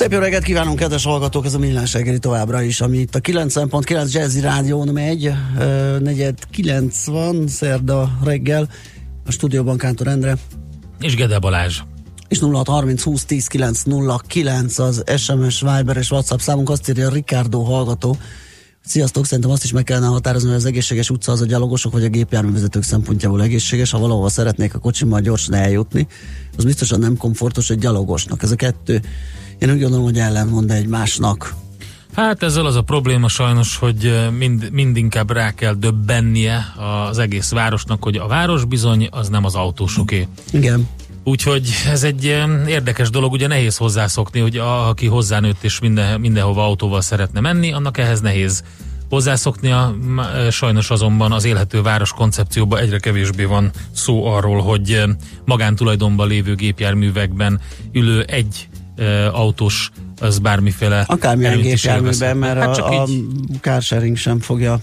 Szép jó reggelt kívánunk, kedves hallgatók, ez a Millás reggeli továbbra is, ami itt a 90.9 Jazzy Rádión megy, negyed 90 szerda reggel, a stúdióban Kántor Endre. És Gede Balázs. És 0630 20 10 909 az SMS, Viber és WhatsApp számunk, azt írja Ricardo hallgató, Sziasztok, szerintem azt is meg kellene határozni, hogy az egészséges utca az a gyalogosok vagy a gépjárművezetők szempontjából egészséges. Ha valahol szeretnék a kocsimmal gyorsan eljutni, az biztosan nem komfortos egy gyalogosnak. Ez a kettő. Én úgy gondolom, hogy ellentmond egymásnak. Hát ezzel az a probléma sajnos, hogy mind, mind inkább rá kell döbbennie az egész városnak, hogy a város bizony az nem az autósoké. Igen. Úgyhogy ez egy érdekes dolog, ugye nehéz hozzászokni, hogy a, aki hozzánőtt és minden, mindenhova autóval szeretne menni, annak ehhez nehéz hozzászoknia. Sajnos azonban az élhető város koncepcióban egyre kevésbé van szó arról, hogy magántulajdonban lévő gépjárművekben ülő egy Eh, autors az bármiféle Akármilyen gépjárműben, mert hát a, a carsharing sem fogja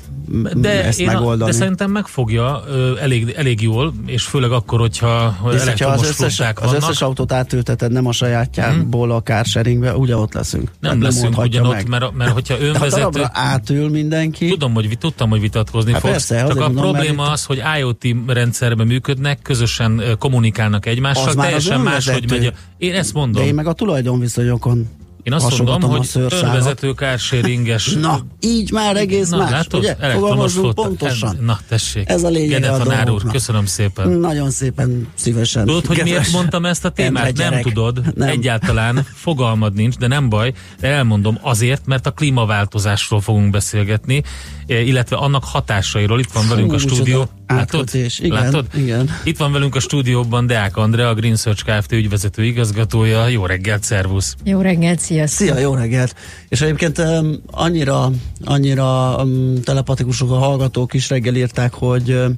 de ezt én megoldani. A, de szerintem megfogja ö, elég, elég jól, és főleg akkor, hogyha és elektromos az összes, vannak. Az összes autót átülteted nem a sajátjából hmm. a carsharingbe, ugye ott leszünk. Nem hát leszünk ugyanott, mert, mert hogyha önvezető... átül mindenki. Tudom, hogy, tudtam, hogy vitatkozni hát fogsz. Persze, csak a probléma az, hogy IoT rendszerben működnek, közösen kommunikálnak egymással, teljesen más, hogy megy a... Én ezt mondom. De én meg a tulajdonviszonyokon én azt mondom, hogy önvezető kárseringes. Na, így már egész na, más, látod? ugye? Fogalmazunk pontosan. Na, tessék. Ez a lényeg a tanár úr, köszönöm szépen. Nagyon szépen, szívesen. Tudod, hogy miért mondtam ezt a témát? Nem tudod, nem. egyáltalán fogalmad nincs, de nem baj, de elmondom azért, mert a klímaváltozásról fogunk beszélgetni, eh, illetve annak hatásairól. Itt van velünk a stúdió. Látod? Igen, Látod? igen. Itt van velünk a stúdióban Deák Andrea, a Green Search Kft. ügyvezető igazgatója. Jó reggelt, szervusz! Jó reggelt, sziasztok! Szia, jó reggelt! És egyébként um, annyira, annyira um, telepatikusok a hallgatók is reggel írták, hogy um,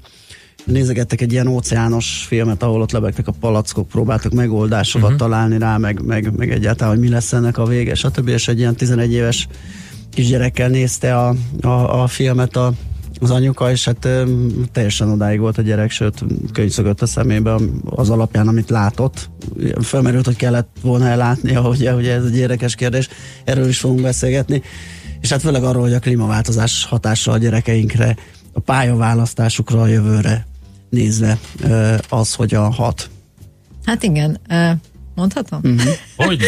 nézegettek egy ilyen óceános filmet, ahol ott lebegtek a palackok, próbáltak megoldásokat uh-huh. találni rá, meg, meg, meg egyáltalán, hogy mi lesz ennek a vége, stb. És egy ilyen 11 éves kisgyerekkel nézte a, a, a filmet a az anyuka, és hát teljesen odáig volt a gyerek, sőt könyvszögött a szemébe az alapján, amit látott. Felmerült, hogy kellett volna ellátnia, hogy ugye ez egy érdekes kérdés, erről is fogunk beszélgetni. És hát főleg arról, hogy a klímaváltozás hatása a gyerekeinkre, a pályaválasztásukra a jövőre nézve az, hogy a hat. Hát igen, Mondhatom? Uh-huh. Hogyne,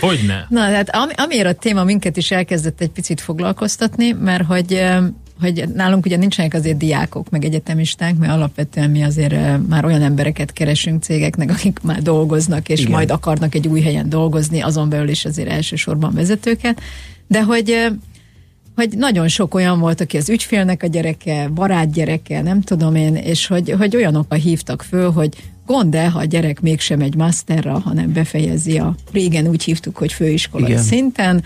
hogyne. Na, hát ami, amiért a téma minket is elkezdett egy picit foglalkoztatni, mert hogy hogy nálunk ugye nincsenek azért diákok, meg egyetemisták, mert alapvetően mi azért már olyan embereket keresünk cégeknek, akik már dolgoznak, és Igen. majd akarnak egy új helyen dolgozni, azon belül is azért elsősorban vezetőket, de hogy hogy nagyon sok olyan volt, aki az ügyfélnek a gyereke, barát gyereke, nem tudom én, és hogy, hogy olyanok hívtak föl, hogy gond -e, ha a gyerek mégsem egy masterra, hanem befejezi a, régen úgy hívtuk, hogy főiskolai Igen. szinten,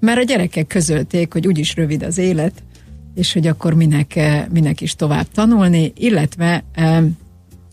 mert a gyerekek közölték, hogy úgyis rövid az élet, és hogy akkor minek, eh, minek is tovább tanulni, illetve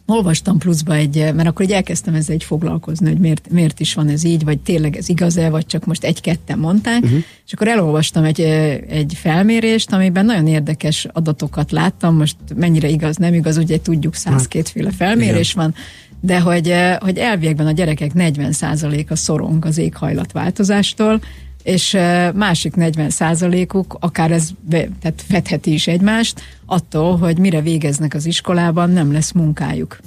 olvastam pluszba egy, eh, mert akkor így elkezdtem ezzel egy foglalkozni, hogy miért, miért is van ez így, vagy tényleg ez igaz-e, vagy csak most egy-ketten mondták, uh-huh. és akkor elolvastam egy, egy felmérést, amiben nagyon érdekes adatokat láttam, most mennyire igaz, nem igaz, ugye tudjuk 102 féle felmérés Igen. van, de hogy, hogy elviekben a gyerekek 40%-a szorong az éghajlatváltozástól, és másik 40 százalékuk, akár ez be, tehát fedheti is egymást, attól, hogy mire végeznek az iskolában, nem lesz munkájuk.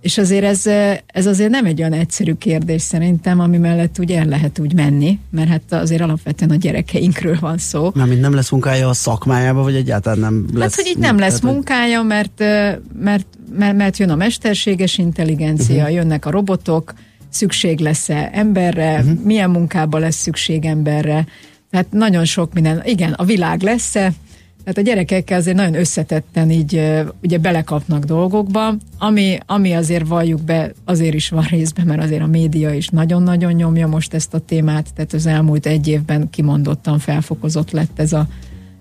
És azért ez, ez azért nem egy olyan egyszerű kérdés szerintem, ami mellett úgy el lehet úgy menni, mert hát azért alapvetően a gyerekeinkről van szó. Mármint nem lesz munkája a szakmájába, vagy egyáltalán nem hát, lesz? Hát, hogy itt nem lesz munkája, mert, mert, mert, mert jön a mesterséges intelligencia, uh-huh. jönnek a robotok, szükség lesz-e emberre, uh-huh. milyen munkába lesz szükség emberre. Tehát nagyon sok minden, igen, a világ lesz-e, Tehát a gyerekekkel azért nagyon összetetten így ugye belekapnak dolgokba, ami, ami azért valljuk be, azért is van részben, mert azért a média is nagyon-nagyon nyomja most ezt a témát, tehát az elmúlt egy évben kimondottan felfokozott lett ez a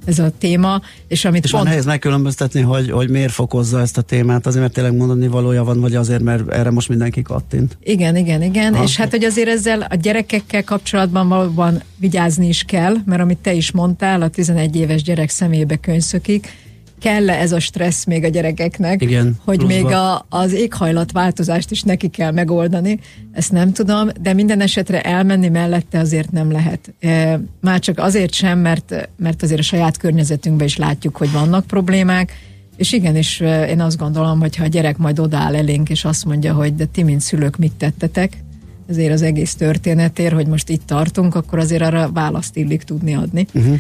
ez a téma. És, amit és pont... van nehéz megkülönböztetni, hogy, hogy miért fokozza ezt a témát, azért mert tényleg mondani valója van, vagy azért, mert erre most mindenki kattint. Igen, igen, igen, ha. és hát, hogy azért ezzel a gyerekekkel kapcsolatban valóban vigyázni is kell, mert amit te is mondtál, a 11 éves gyerek szemébe könyszökik, kell-e ez a stressz még a gyerekeknek, Igen, hogy pluszba. még a, az éghajlatváltozást is neki kell megoldani, ezt nem tudom, de minden esetre elmenni mellette azért nem lehet. E, már csak azért sem, mert, mert azért a saját környezetünkben is látjuk, hogy vannak problémák, és igenis én azt gondolom, hogy ha a gyerek majd odáll elénk, és azt mondja, hogy de ti, mint szülők, mit tettetek, ezért az egész történetért, hogy most itt tartunk, akkor azért arra választ illik tudni adni. Uh-huh.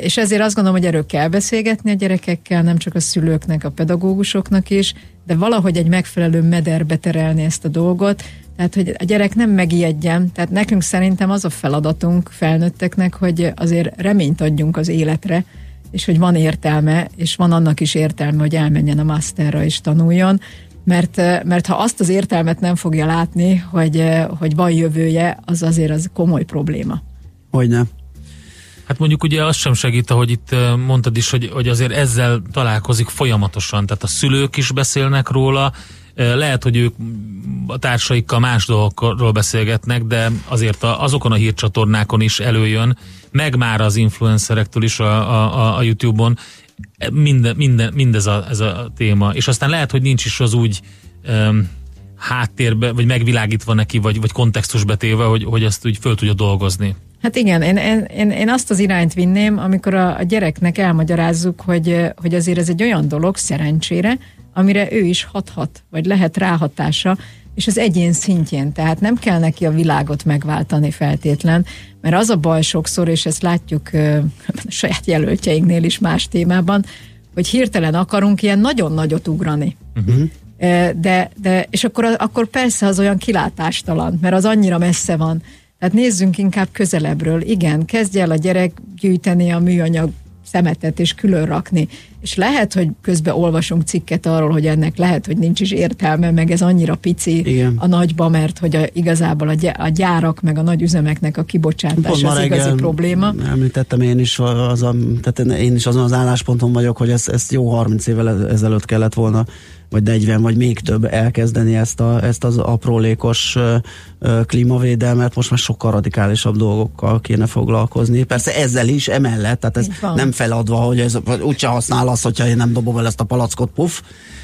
És ezért azt gondolom, hogy erről kell beszélgetni a gyerekekkel, nem csak a szülőknek, a pedagógusoknak is, de valahogy egy megfelelő mederbe terelni ezt a dolgot, tehát, hogy a gyerek nem megijedjen. Tehát nekünk szerintem az a feladatunk felnőtteknek, hogy azért reményt adjunk az életre, és hogy van értelme, és van annak is értelme, hogy elmenjen a masterra és tanuljon, mert, mert ha azt az értelmet nem fogja látni, hogy, hogy van jövője, az azért az komoly probléma. Hogyne. Hát mondjuk ugye az sem segít, ahogy itt mondtad is, hogy, hogy azért ezzel találkozik folyamatosan, tehát a szülők is beszélnek róla, lehet, hogy ők a társaikkal más dolgokról beszélgetnek, de azért azokon a hírcsatornákon is előjön, meg már az influencerektől is a, a, a YouTube-on, minden, minden, mindez a, ez a téma. És aztán lehet, hogy nincs is az úgy um, háttérbe, vagy megvilágítva neki, vagy, vagy kontextusbe téve, hogy, hogy ezt úgy föl tudja dolgozni. Hát igen, én, én, én azt az irányt vinném, amikor a, a gyereknek elmagyarázzuk, hogy, hogy azért ez egy olyan dolog, szerencsére, amire ő is hathat, vagy lehet ráhatása, és az egyén szintjén. Tehát nem kell neki a világot megváltani feltétlen, mert az a baj sokszor, és ezt látjuk ö, saját jelöltjeinknél is más témában, hogy hirtelen akarunk ilyen nagyon nagyot ugrani. Uh-huh. De, de, és akkor, akkor persze az olyan kilátástalan, mert az annyira messze van. Tehát nézzünk inkább közelebbről. Igen, kezdje el a gyerek gyűjteni a műanyag szemetet és külön rakni. És lehet, hogy közben olvasunk cikket arról, hogy ennek lehet, hogy nincs is értelme, meg ez annyira pici Igen. a nagyba, mert hogy a, igazából a, gy- a gyárak meg a nagy üzemeknek a kibocsátása az igazi probléma. Említettem én is, az a, tehát én is azon az állásponton vagyok, hogy ezt, ezt jó 30 évvel ezelőtt kellett volna vagy 40, vagy még több elkezdeni ezt, a, ezt az aprólékos klímavédelmet, most már sokkal radikálisabb dolgokkal kéne foglalkozni. Persze ezzel is, emellett, tehát ez nem feladva, hogy ez úgyse használ az, hogyha én nem dobom el ezt a palackot, puff.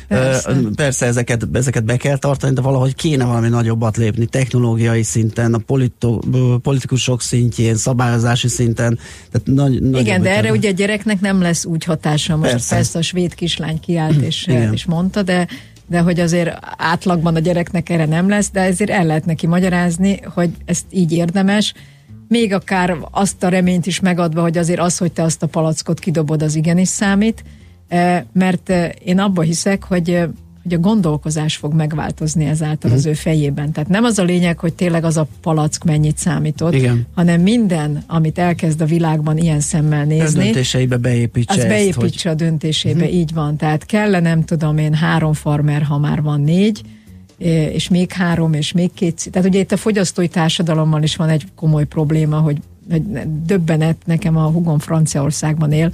Persze, Persze ezeket, ezeket be kell tartani, de valahogy kéne valami nagyobbat lépni technológiai szinten, a polito, politikusok szintjén, szabályozási szinten. Tehát nagy, Igen, de erre ugye a gyereknek nem lesz úgy hatása. Most persze, persze a svéd kislány kiállt és, és mondta, de de hogy azért átlagban a gyereknek erre nem lesz, de ezért el lehet neki magyarázni, hogy ezt így érdemes, még akár azt a reményt is megadva, hogy azért az, hogy te azt a palackot kidobod, az igenis számít, mert én abba hiszek, hogy hogy a gondolkozás fog megváltozni ezáltal uh-huh. az ő fejében. Tehát nem az a lényeg, hogy tényleg az a palack mennyit számított, Igen. hanem minden, amit elkezd a világban ilyen szemmel nézni. Ez döntéseibe beépítse Az ezt, beépítse hogy... a döntésébe, uh-huh. így van. Tehát kell nem tudom én három farmer, ha már van négy, és még három, és még két. Tehát ugye itt a fogyasztói társadalommal is van egy komoly probléma, hogy, hogy döbbenet, nekem a hugom Franciaországban él,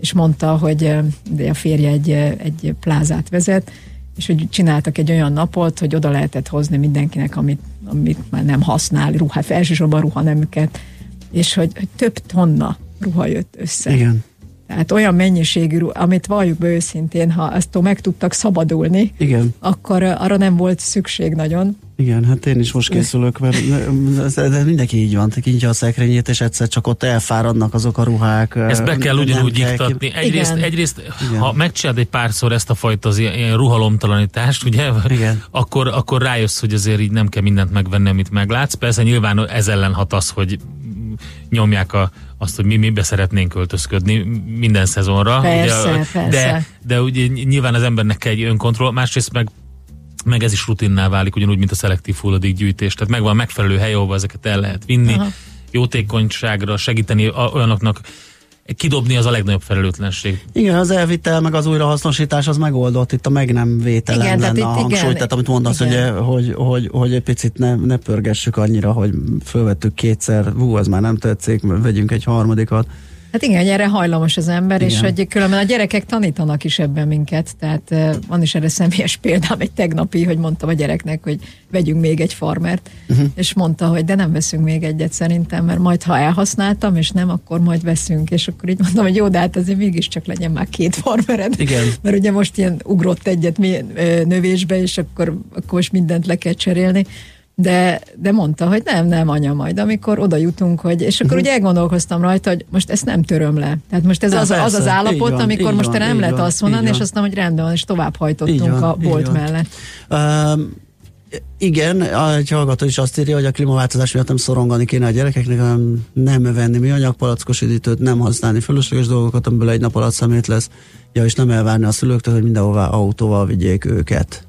és mondta, hogy de a férje egy, egy plázát vezet, és hogy csináltak egy olyan napot, hogy oda lehetett hozni mindenkinek, amit, amit már nem használ, ruhát, elsősorban ruhanemüket, és hogy, hogy több tonna ruha jött össze. Igen. Tehát olyan mennyiségű, amit valljuk be őszintén, ha ezt meg tudtak szabadulni, Igen. akkor arra nem volt szükség nagyon. Igen, hát én is most készülök, mert de mindenki így van, kinyitja a szekrényét, és egyszer csak ott elfáradnak azok a ruhák. Ezt be kell ugyanúgy iktatni. Egyrészt, Igen. egyrészt Igen. ha megcsinálod egy párszor ezt a fajta az ilyen ruhalomtalanítást, ugye, Igen. Akkor, akkor rájössz, hogy azért így nem kell mindent megvenni, amit meglátsz. Persze nyilván ez ellen hat az, hogy nyomják a, azt, hogy mi mibe szeretnénk költözködni minden szezonra. Persze, ugye, persze. De, de ugye nyilván az embernek kell egy önkontroll, másrészt meg meg ez is rutinná válik, ugyanúgy, mint a szelektív hulladékgyűjtés. Tehát megvan a megfelelő hely, ahol ezeket el lehet vinni, Aha. jótékonyságra segíteni olyanoknak, kidobni az a legnagyobb felelőtlenség. Igen, az elvitel, meg az újrahasznosítás az megoldott, itt a meg nem vételen igen, lenne a hangsúly, igen, tehát amit mondasz, hogy, hogy, hogy, hogy egy picit ne, ne pörgessük annyira, hogy fölvettük kétszer, hú, az már nem tetszik, vegyünk egy harmadikat. Hát igen, hogy erre hajlamos az ember, igen. és hogy különben a gyerekek tanítanak is ebben minket, tehát van is erre személyes példám, egy tegnapi, hogy mondtam a gyereknek, hogy vegyünk még egy farmert, uh-huh. és mondta, hogy de nem veszünk még egyet szerintem, mert majd ha elhasználtam, és nem, akkor majd veszünk, és akkor így mondtam, hogy jó, de hát azért mégiscsak legyen már két farmered. Igen. Mert ugye most ilyen ugrott egyet növésbe, és akkor, akkor most mindent le kell cserélni de, de mondta, hogy nem, nem, anya, majd amikor oda jutunk, hogy, és akkor uh-huh. ugye elgondolkoztam rajta, hogy most ezt nem töröm le. Tehát most ez az, persze, az az állapot, van, amikor most van, nem lehet azt mondani, és azt mondom, hogy rendben van, és tovább hajtottunk van, a bolt mellett. Um, igen, egy hallgató is azt írja, hogy a klímaváltozás miatt nem szorongani kéne a gyerekeknek, hanem nem venni műanyag palackos üdítőt, nem használni fölösleges dolgokat, amiből egy nap alatt szemét lesz, ja, és nem elvárni a szülőktől, hogy mindenhová autóval vigyék őket.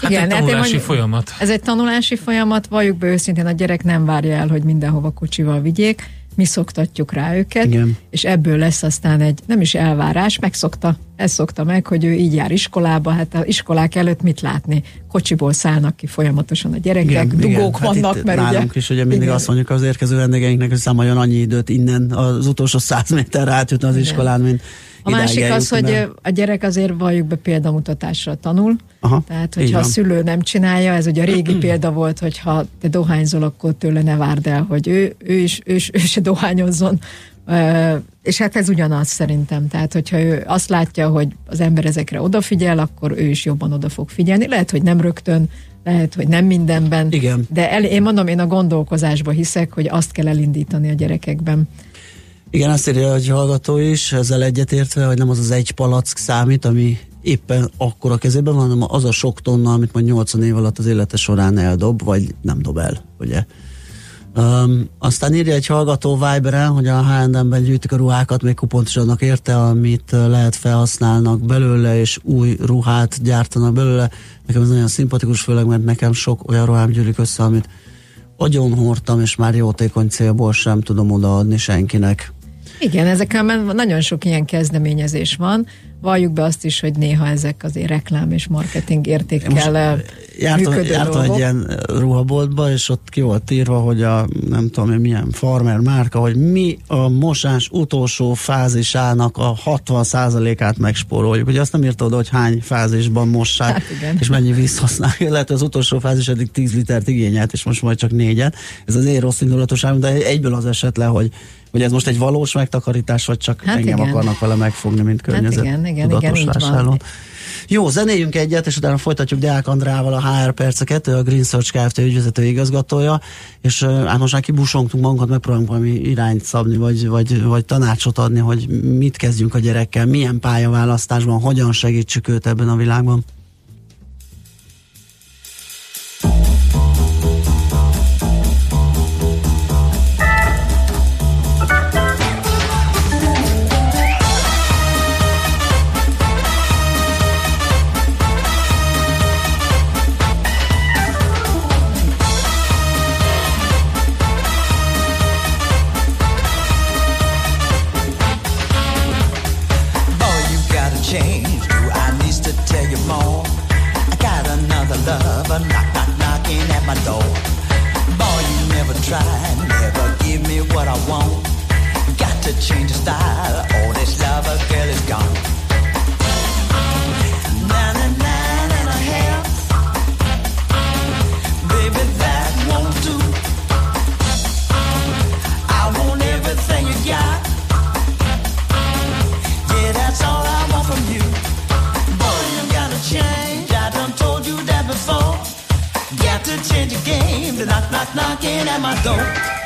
Hát Igen, egy tanulási hát mondjuk, folyamat. Ez egy tanulási folyamat, valljuk be őszintén, a gyerek nem várja el, hogy mindenhova kocsival vigyék, mi szoktatjuk rá őket, Igen. és ebből lesz aztán egy, nem is elvárás, megszokta, ez szokta meg, hogy ő így jár iskolába, hát a iskolák előtt mit látni? Kocsiból szállnak ki folyamatosan a gyerekek, igen, dugók igen. Hát vannak, hát mert nálunk ugye... is ugye mindig igen. azt mondjuk az érkező vendégeinknek, hogy számoljon annyi időt innen az utolsó száz méterre átjutni az igen. iskolán, mint a másik az, hogy a gyerek azért valljuk be példamutatásra tanul, Aha, tehát hogyha a szülő nem csinálja, ez ugye a régi példa volt, hogyha te dohányzol, akkor tőle ne várd el, hogy ő, ő, is, ő, ő se dohányozzon, és hát ez ugyanaz szerintem. Tehát, hogyha ő azt látja, hogy az ember ezekre odafigyel, akkor ő is jobban oda fog figyelni. Lehet, hogy nem rögtön, lehet, hogy nem mindenben. Igen. De el, én mondom, én a gondolkozásba hiszek, hogy azt kell elindítani a gyerekekben. Igen, azt írja, hogy hallgató is, ezzel egyetértve, hogy nem az az egy palack számít, ami éppen akkor a kezében van, hanem az a sok tonna, amit majd 80 év alatt az élete során eldob, vagy nem dob el, ugye? Um, aztán írja egy hallgató Viberen, hogy a H&M-ben gyűjtik a ruhákat, még kupont is adnak érte, amit lehet felhasználnak belőle, és új ruhát gyártanak belőle. Nekem ez nagyon szimpatikus, főleg, mert nekem sok olyan ruhám gyűlik össze, amit agyon hordtam, és már jótékony célból sem tudom odaadni senkinek. Igen, ezekkel nagyon sok ilyen kezdeményezés van. Valljuk be azt is, hogy néha ezek azért reklám és marketing értékkel eh, jártam, működő jártam dolgok. egy ilyen ruhaboltba, és ott ki volt írva, hogy a nem tudom én milyen farmer márka, hogy mi a mosás utolsó fázisának a 60%-át megspóroljuk. Ugye azt nem írta oda, hogy hány fázisban mossák, hát és mennyi víz használ. Lehet, hogy az utolsó fázis eddig 10 litert igényelt, és most majd csak négyet. Ez azért rossz indulatosság, de egyből az eset le, hogy hogy ez most egy valós megtakarítás, vagy csak hát engem igen. akarnak vele megfogni, mint környezet hát igen, igen, igen, így van. Jó, zenéljünk egyet, és utána folytatjuk Deák Andrával a HR perceket, ő a Green Search Kft. ügyvezető igazgatója, és hát most már kibusongtunk magunkat, megpróbálunk valami irányt szabni, vagy, vagy, vagy tanácsot adni, hogy mit kezdjünk a gyerekkel, milyen pályaválasztásban, hogyan segítsük őt ebben a világban. I need to tell you more. I got another lover, knock, knock, knocking at my door. Boy, you never try, never give me what I want. Got to change the style, all this lover girl is gone. to change the game. they knock, knock, knocking at my door.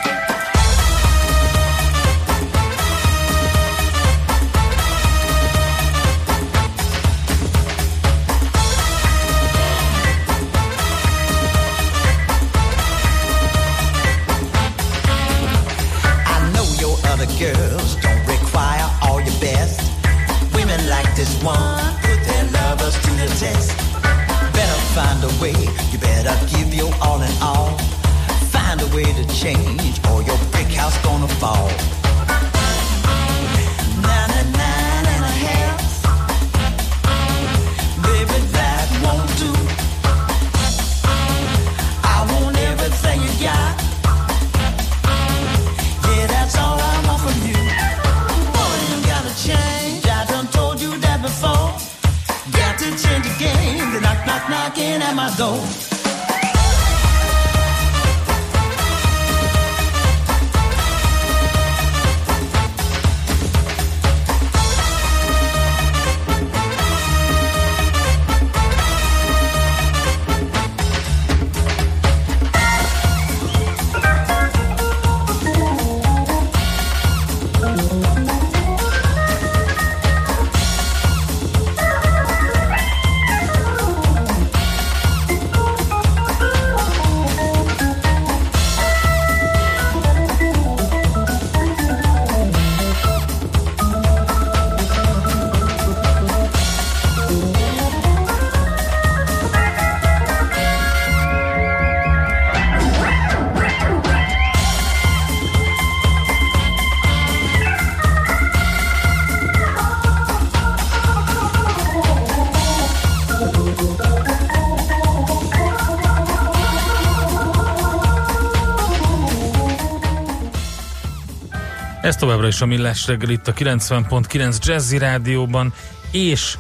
Továbbra is a Millás reggel itt a 90.9 Jazzy Rádióban, és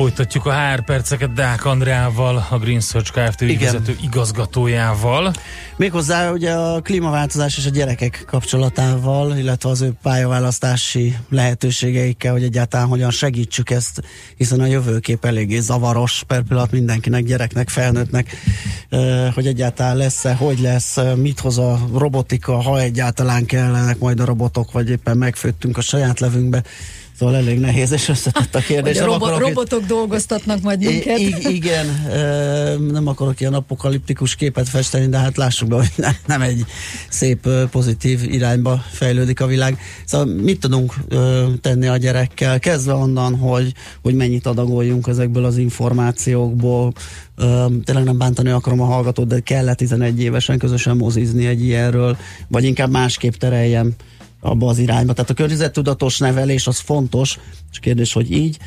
Folytatjuk a HR perceket Dák Andrával, a Green Search Kft. ügyvezető igazgatójával. Méghozzá ugye a klímaváltozás és a gyerekek kapcsolatával, illetve az ő pályaválasztási lehetőségeikkel, hogy egyáltalán hogyan segítsük ezt, hiszen a jövőkép eléggé zavaros per pillanat mindenkinek, gyereknek, felnőttnek, hogy egyáltalán lesz-e, hogy lesz, mit hoz a robotika, ha egyáltalán kellenek majd a robotok, vagy éppen megfőttünk a saját levünkbe Szóval elég nehéz és összetett a kérdés. A robo- robotok itt... dolgoztatnak majd minket. I- igen, nem akarok ilyen apokaliptikus képet festeni, de hát lássuk be, hogy nem egy szép, pozitív irányba fejlődik a világ. Szóval mit tudunk tenni a gyerekkel? Kezdve onnan, hogy, hogy mennyit adagoljunk ezekből az információkból. Tényleg nem bántani akarom a hallgatót, de kell 11 évesen közösen mozizni egy ilyenről, vagy inkább másképp tereljem abba az irányba. Tehát a környezettudatos nevelés az fontos, és kérdés, hogy így,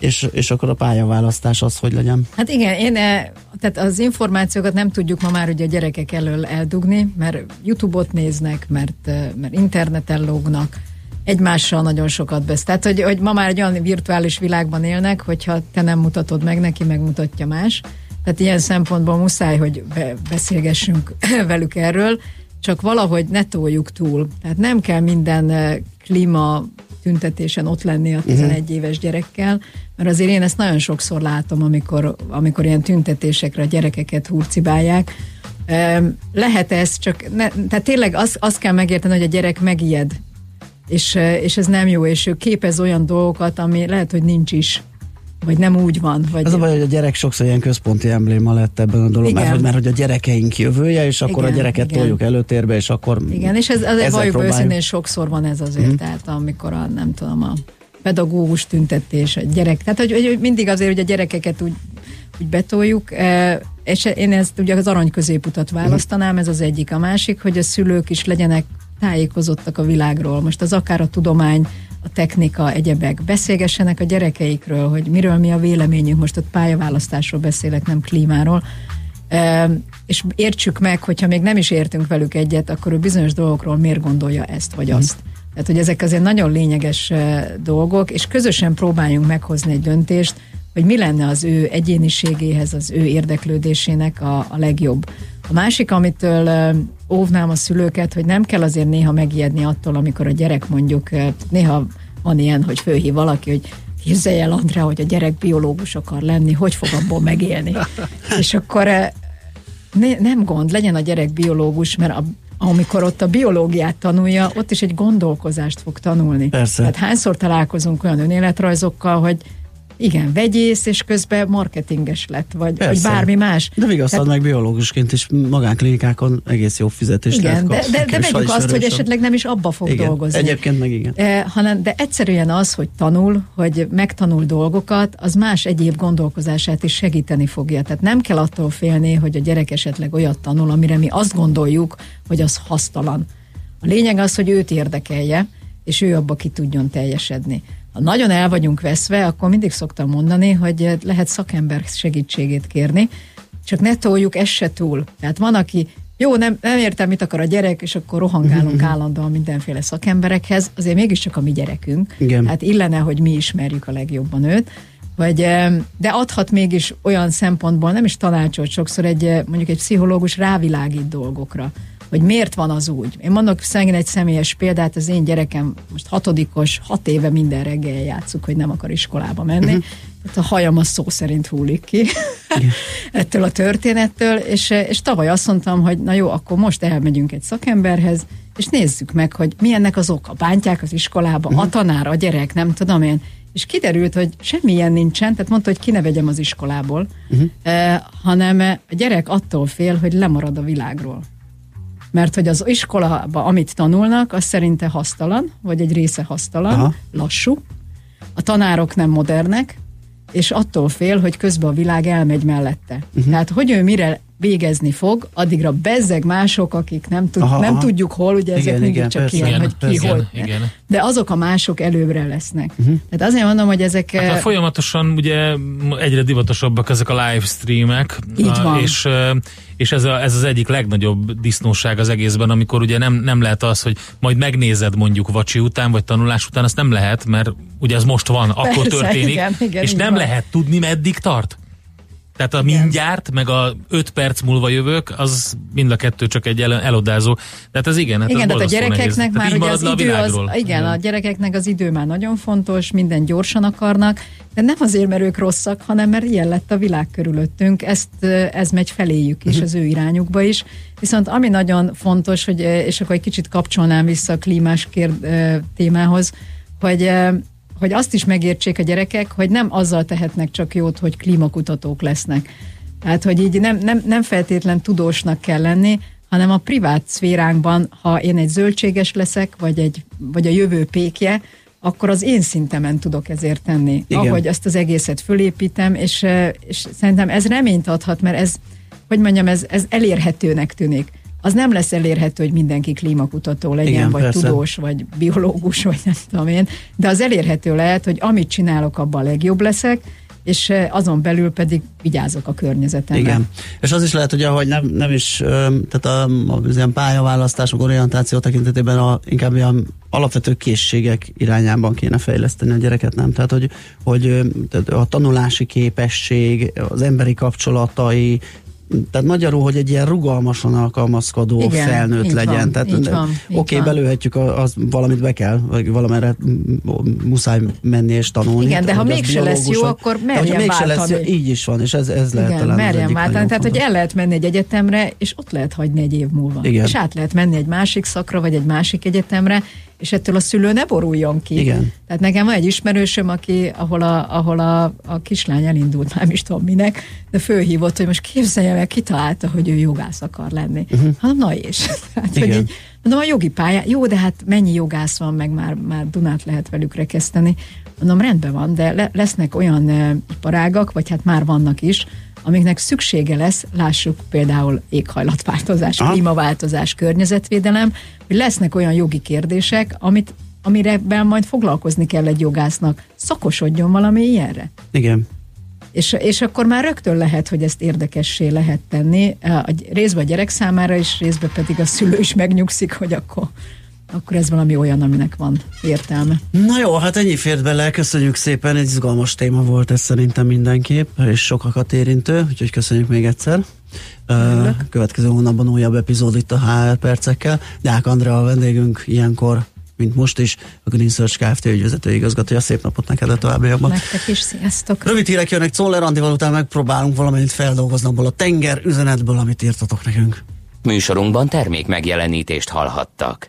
és, és akkor a pályaválasztás az, hogy legyen. Hát igen, én, e, tehát az információkat nem tudjuk ma már ugye a gyerekek elől eldugni, mert YouTube-ot néznek, mert, e, mert interneten lógnak, egymással nagyon sokat besz. Tehát, hogy, hogy ma már egy olyan virtuális világban élnek, hogyha te nem mutatod meg, neki megmutatja más. Tehát ilyen szempontból muszáj, hogy be, beszélgessünk velük erről, csak valahogy ne toljuk túl. Tehát nem kell minden eh, klíma tüntetésen ott lenni a 11 uh-huh. éves gyerekkel, mert azért én ezt nagyon sokszor látom, amikor, amikor ilyen tüntetésekre a gyerekeket hurcibálják. Lehet ez, csak ne, tehát tényleg azt az kell megérteni, hogy a gyerek megijed, és, eh, és ez nem jó, és ő képez olyan dolgokat, ami lehet, hogy nincs is vagy nem úgy van. Vagy... Ez a baj, hogy a gyerek sokszor ilyen központi embléma lett ebben a dologban, mert, mert hogy a gyerekeink jövője, és akkor igen, a gyereket igen. toljuk előtérbe, és akkor Igen, és ez, ez valljuk őszintén sokszor van ez azért, mm. tehát amikor a, nem tudom, a pedagógus tüntetés, a gyerek, tehát hogy, hogy mindig azért, hogy a gyerekeket úgy, úgy betoljuk, e, és én ezt ugye az arany középutat választanám, ez az egyik. A másik, hogy a szülők is legyenek tájékozottak a világról. Most az akár a tudomány, a technika, egyebek. Beszélgessenek a gyerekeikről, hogy miről mi a véleményünk. Most ott pályaválasztásról beszélek, nem klímáról. E, és értsük meg, hogyha még nem is értünk velük egyet, akkor ő bizonyos dolgokról miért gondolja ezt vagy azt. Mm. Tehát, hogy ezek azért nagyon lényeges dolgok, és közösen próbáljunk meghozni egy döntést, hogy mi lenne az ő egyéniségéhez, az ő érdeklődésének a, a legjobb. A másik, amitől óvnám a szülőket, hogy nem kell azért néha megijedni attól, amikor a gyerek mondjuk, néha van ilyen, hogy főhív valaki, hogy képzelj el, Andrá, hogy a gyerek biológus akar lenni, hogy fog abból megélni. És akkor ne, nem gond, legyen a gyerek biológus, mert a, amikor ott a biológiát tanulja, ott is egy gondolkozást fog tanulni. Persze. Tehát hányszor találkozunk olyan önéletrajzokkal, hogy igen, vegyész, és közben marketinges lett, vagy, vagy bármi más. De vigasztad Tehát, meg biológusként is magánklinikákon egész jó fizetést igen, lehet de, de, de vegyük azt, hogy esetleg nem is abba fog igen, dolgozni. Egyébként meg igen. Eh, hanem, de egyszerűen az, hogy tanul, hogy megtanul dolgokat, az más egyéb gondolkozását is segíteni fogja. Tehát nem kell attól félni, hogy a gyerek esetleg olyat tanul, amire mi azt gondoljuk, hogy az hasztalan. A lényeg az, hogy őt érdekelje, és ő abba ki tudjon teljesedni ha nagyon el vagyunk veszve, akkor mindig szoktam mondani, hogy lehet szakember segítségét kérni, csak ne toljuk ezt se túl. Tehát van, aki jó, nem, nem értem, mit akar a gyerek, és akkor rohangálunk állandóan mindenféle szakemberekhez, azért mégiscsak a mi gyerekünk. Igen. Hát illene, hogy mi ismerjük a legjobban őt. Vagy, de adhat mégis olyan szempontból, nem is tanácsot sokszor egy, mondjuk egy pszichológus rávilágít dolgokra, hogy miért van az úgy. Én mondok szegény egy személyes példát, az én gyerekem most hatodikos, hat éve minden reggel játszuk, hogy nem akar iskolába menni. Uh-huh. Tehát a hajam a szó szerint hullik ki ettől a történettől, és, és tavaly azt mondtam, hogy na jó, akkor most elmegyünk egy szakemberhez, és nézzük meg, hogy milyennek az oka. Bántják az iskolába, uh-huh. a tanár, a gyerek, nem tudom én. És kiderült, hogy semmilyen nincsen, tehát mondta, hogy ki ne vegyem az iskolából, uh-huh. eh, hanem a gyerek attól fél, hogy lemarad a világról. Mert hogy az iskolába, amit tanulnak, az szerinte hasztalan, vagy egy része hasztalan, Aha. lassú. A tanárok nem modernek, és attól fél, hogy közben a világ elmegy mellette. Uh-huh. Tehát, hogy ő mire végezni fog, addigra bezzeg mások, akik nem, tud, aha, nem aha. tudjuk hol, ugye ezek igen, mindig igen, csak persze, ilyen, igen, hogy ki persze, hol. Igen. De azok a mások előbbre lesznek. Uh-huh. Tehát azért mondom, hogy ezek... Hát, uh, folyamatosan ugye egyre divatosabbak ezek a livestreamek, Így van. és és ez, a, ez az egyik legnagyobb disznóság az egészben, amikor ugye nem, nem lehet az, hogy majd megnézed mondjuk vacsi után, vagy tanulás után, azt nem lehet, mert ugye ez most van, akkor Persze, történik, igen, igen, és nem van. lehet tudni, meddig tart. Tehát a Igen. mindjárt, meg a öt perc múlva jövök, az mind a kettő csak egy el, elodázó. Tehát ez igen, hát igen, tehát a gyerekeknek már ugye az idő az, igen, igen, a gyerekeknek az idő már nagyon fontos, minden gyorsan akarnak, de nem azért, mert ők rosszak, hanem mert ilyen lett a világ körülöttünk, ezt, ez megy feléjük is, uh-huh. az ő irányukba is. Viszont ami nagyon fontos, hogy, és akkor egy kicsit kapcsolnám vissza a klímás kér, témához, hogy hogy azt is megértsék a gyerekek, hogy nem azzal tehetnek csak jót, hogy klímakutatók lesznek. Tehát, hogy így nem, nem, nem feltétlen tudósnak kell lenni, hanem a privát szféránkban, ha én egy zöldséges leszek, vagy, egy, vagy a jövő pékje, akkor az én szintemen tudok ezért tenni. Igen. Ahogy azt az egészet fölépítem, és, és szerintem ez reményt adhat, mert ez, hogy mondjam, ez, ez elérhetőnek tűnik az nem lesz elérhető, hogy mindenki klímakutató legyen, Igen, vagy persze. tudós, vagy biológus, vagy nem tudom én, de az elérhető lehet, hogy amit csinálok, abban a legjobb leszek, és eh, azon belül pedig vigyázok a környezetemre. Igen. És az is lehet, hogy ahogy nem, nem is, tehát a, az ilyen pályaválasztások, orientáció tekintetében a, inkább ilyen alapvető készségek irányában kéne fejleszteni a gyereket, nem? Tehát, hogy, hogy a tanulási képesség, az emberi kapcsolatai, tehát magyarul, hogy egy ilyen rugalmasan alkalmazkodó Igen, felnőtt legyen. Van, tehát oké, okay, belőhetjük, az valamit be kell, vagy valamire muszáj menni és tanulni. Igen, de ha mégse lesz jó, akkor merjen váltani. Lesz, jó, így is van, és ez, ez lehet Igen, talán merjen váltani. Tehát, hogy el lehet menni egy egyetemre, és ott lehet hagyni egy év múlva. Igen. És át lehet menni egy másik szakra, vagy egy másik egyetemre, és ettől a szülő ne boruljon ki. Igen. Tehát nekem van egy ismerősöm, aki, ahol a, ahol a, a kislány elindult, nem is tudom minek, de fölhívott, hogy most képzelje meg, kitalálta, hogy ő jogász akar lenni. Uh-huh. Hát na és. Tehát, hogy így, mondom, a jogi pályán, jó, de hát mennyi jogász van, meg már, már Dunát lehet velük rekeszteni. Mondom, rendben van, de le, lesznek olyan uh, iparágak, vagy hát már vannak is, amiknek szüksége lesz, lássuk például éghajlatváltozás, Aha. klímaváltozás, környezetvédelem, hogy lesznek olyan jogi kérdések, amit amire majd foglalkozni kell egy jogásznak. Szakosodjon valami ilyenre. Igen. És, és akkor már rögtön lehet, hogy ezt érdekessé lehet tenni, a, részben a gyerek számára is, részben pedig a szülő is megnyugszik, hogy akkor akkor ez valami olyan, aminek van értelme. Na jó, hát ennyi fért bele, köszönjük szépen, egy izgalmas téma volt ez szerintem mindenképp, és sokakat érintő, úgyhogy köszönjük még egyszer. Uh, következő hónapban újabb epizód itt a HR percekkel. Deák Andrea a vendégünk ilyenkor mint most is, a Green Search Kft. ügyvezető igazgatója. Szép napot neked a továbbiakban. Nektek is, sziasztok! Rövid hírek jönnek, Czoller Andival után megpróbálunk valamennyit feldolgozni abból a tenger üzenetből, amit írtatok nekünk. Műsorunkban termék megjelenítést hallhattak.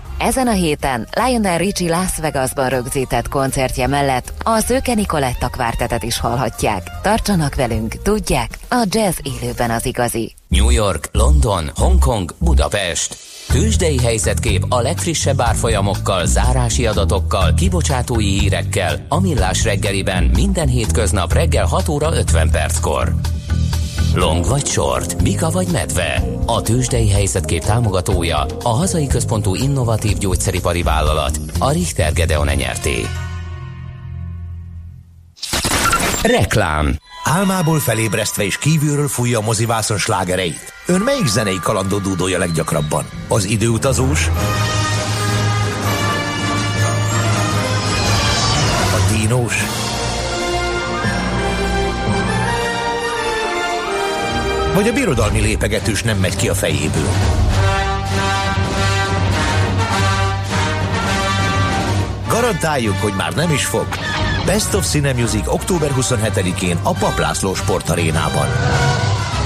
Ezen a héten Lionel Richie Las Vegasban rögzített koncertje mellett a Szőke Nikoletta kvártetet is hallhatják. Tartsanak velünk, tudják, a jazz élőben az igazi. New York, London, Hongkong, Budapest. Tősdei helyzetkép a legfrissebb árfolyamokkal, zárási adatokkal, kibocsátói hírekkel, a millás reggeliben minden hétköznap reggel 6 óra 50 perckor. Long vagy short, bika vagy medve. A tőzsdei helyzetkép támogatója, a hazai központú innovatív gyógyszeripari vállalat, a Richter Gedeon nyerté. Reklám Álmából felébresztve és kívülről fújja a mozivászon slágereit. Ön melyik zenei kalandot dúdolja leggyakrabban? Az időutazós? A dínós? Vagy a birodalmi lépegetős nem megy ki a fejéből? Garantáljuk, hogy már nem is fog. Best of Cine Music október 27-én a Paplászló Sportarénában.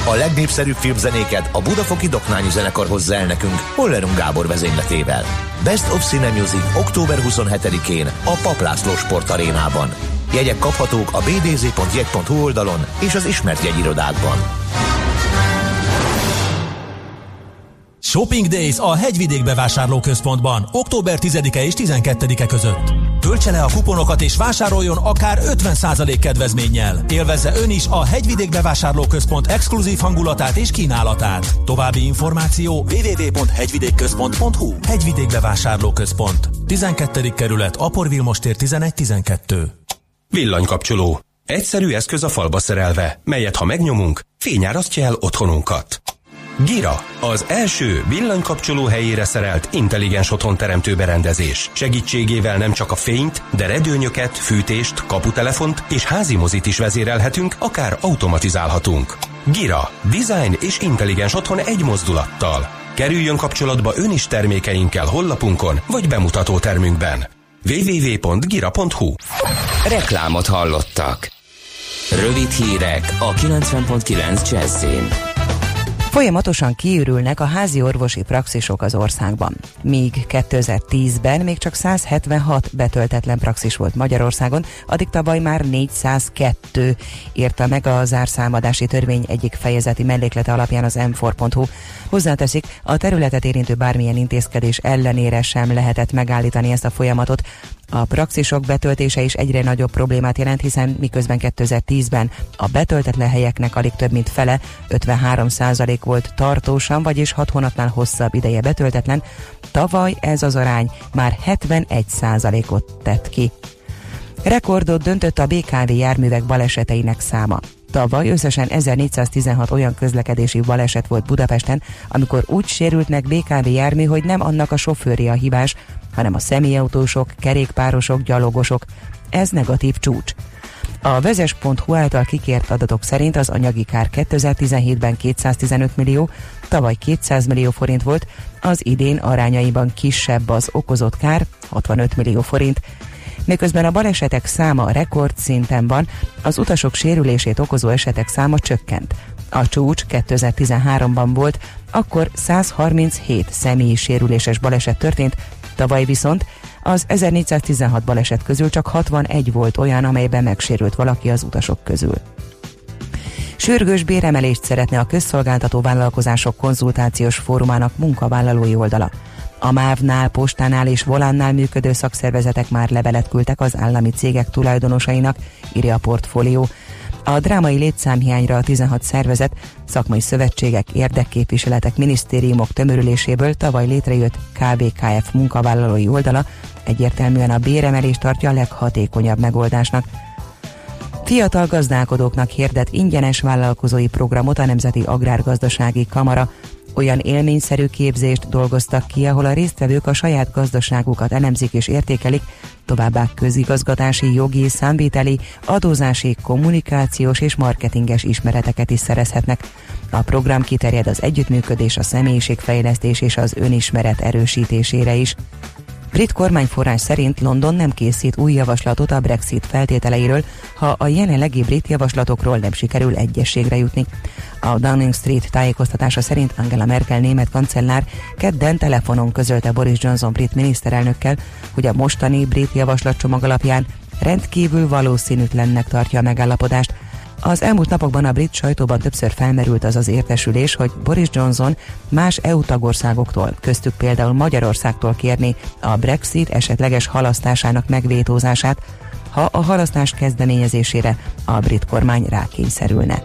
A legnépszerűbb filmzenéket a Budafoki Doknányi Zenekar hozza el nekünk Hollerung Gábor vezényletével. Best of Cine Music október 27-én a Paplászló Sportarénában. Jegyek kaphatók a bdz.jegy.hu oldalon és az ismert jegyirodákban. Shopping Days a Hegyvidék bevásárlóközpontban október 10-e és 12-e között. Töltse le a kuponokat és vásároljon akár 50% kedvezménnyel. Élvezze ön is a Hegyvidék bevásárlóközpont exkluzív hangulatát és kínálatát. További információ www.hegyvidékközpont.hu Hegyvidék bevásárlóközpont. 12. kerület, Aporvilmostér 1112. Villanykapcsoló. Egyszerű eszköz a falba szerelve, melyet ha megnyomunk, fényárasztja el otthonunkat. Gira, az első villanykapcsoló helyére szerelt intelligens otthon teremtő berendezés. Segítségével nem csak a fényt, de redőnyöket, fűtést, kaputelefont és házi mozit is vezérelhetünk, akár automatizálhatunk. Gira, design és intelligens otthon egy mozdulattal. Kerüljön kapcsolatba ön is termékeinkkel hollapunkon vagy bemutató termünkben. www.gira.hu Reklámot hallottak. Rövid hírek a 90.9 Jazzin. Folyamatosan kiürülnek a házi orvosi praxisok az országban. Míg 2010-ben még csak 176 betöltetlen praxis volt Magyarországon, addig tavaly már 402 írta meg a zárszámadási törvény egyik fejezeti melléklete alapján az m4.hu. Hozzáteszik, a területet érintő bármilyen intézkedés ellenére sem lehetett megállítani ezt a folyamatot. A praxisok betöltése is egyre nagyobb problémát jelent, hiszen miközben 2010-ben a betöltetlen helyeknek alig több mint fele, 53% volt tartósan, vagyis 6 hónapnál hosszabb ideje betöltetlen, tavaly ez az arány már 71 ot tett ki. Rekordot döntött a BKV járművek baleseteinek száma. Tavaly összesen 1416 olyan közlekedési baleset volt Budapesten, amikor úgy sérült meg BKV jármű, hogy nem annak a sofőri a hibás, hanem a személyautósok, kerékpárosok, gyalogosok. Ez negatív csúcs. A vezes.hu által kikért adatok szerint az anyagi kár 2017-ben 215 millió, tavaly 200 millió forint volt, az idén arányaiban kisebb az okozott kár, 65 millió forint, miközben a balesetek száma rekordszinten van, az utasok sérülését okozó esetek száma csökkent. A csúcs 2013-ban volt, akkor 137 személyi sérüléses baleset történt, tavaly viszont az 1416 baleset közül csak 61 volt olyan, amelyben megsérült valaki az utasok közül. Sürgős béremelést szeretne a közszolgáltató vállalkozások konzultációs fórumának munkavállalói oldala. A MÁV-nál, Postánál és Volánnál működő szakszervezetek már levelet küldtek az állami cégek tulajdonosainak, írja a portfólió. A drámai létszámhiányra a 16 szervezet, szakmai szövetségek, érdekképviseletek, minisztériumok tömörüléséből tavaly létrejött KBKF munkavállalói oldala egyértelműen a béremelést tartja a leghatékonyabb megoldásnak. Fiatal gazdálkodóknak hirdet ingyenes vállalkozói programot a Nemzeti Agrárgazdasági Kamara, olyan élményszerű képzést dolgoztak ki, ahol a résztvevők a saját gazdaságukat elemzik és értékelik, továbbá közigazgatási, jogi, számviteli, adózási, kommunikációs és marketinges ismereteket is szerezhetnek. A program kiterjed az együttműködés, a személyiségfejlesztés és az önismeret erősítésére is. Brit kormányforrás szerint London nem készít új javaslatot a Brexit feltételeiről, ha a jelenlegi brit javaslatokról nem sikerül egyességre jutni. A Downing Street tájékoztatása szerint Angela Merkel német kancellár kedden telefonon közölte Boris Johnson brit miniszterelnökkel, hogy a mostani brit javaslatcsomag alapján rendkívül valószínűtlennek tartja a megállapodást, az elmúlt napokban a brit sajtóban többször felmerült az az értesülés, hogy Boris Johnson más EU tagországoktól, köztük például Magyarországtól kérni a Brexit esetleges halasztásának megvétózását, ha a halasztás kezdeményezésére a brit kormány rákényszerülne.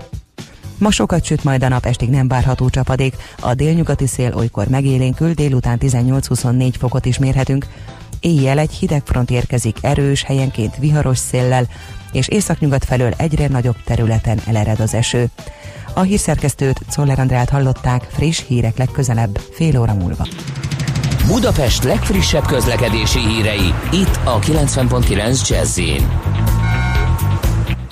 Ma sokat süt majd a nap, estig nem várható csapadék. A délnyugati szél olykor megélénkül, délután 18-24 fokot is mérhetünk. Éjjel egy hideg front érkezik erős, helyenként viharos széllel, és északnyugat felől egyre nagyobb területen elered az eső. A hírszerkesztőt Czoller Andrát hallották, friss hírek legközelebb, fél óra múlva. Budapest legfrissebb közlekedési hírei, itt a 90.9 jazz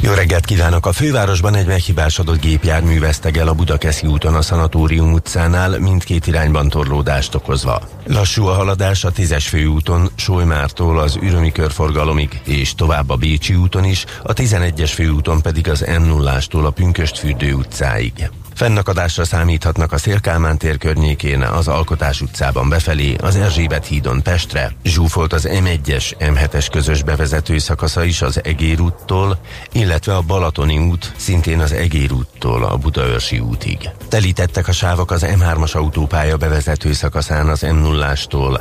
jó reggelt kívánok! A fővárosban egy meghibásodott gépjármű veszteg el a Budakeszi úton a Szanatórium utcánál, mindkét irányban torlódást okozva. Lassú a haladás a 10-es főúton, Solymártól az Ürömi körforgalomig, és tovább a Bécsi úton is, a 11-es főúton pedig az m 0 a Pünköstfürdő utcáig. Fennakadásra számíthatnak a Szélkálmán tér környékén, az Alkotás utcában befelé, az Erzsébet hídon Pestre. Zsúfolt az M1-es, M7-es közös bevezető szakasza is az Egér úttól, illetve a Balatoni út szintén az Egér úttól a Budaörsi útig. Telítettek a sávok az M3-as autópálya bevezető szakaszán az m 0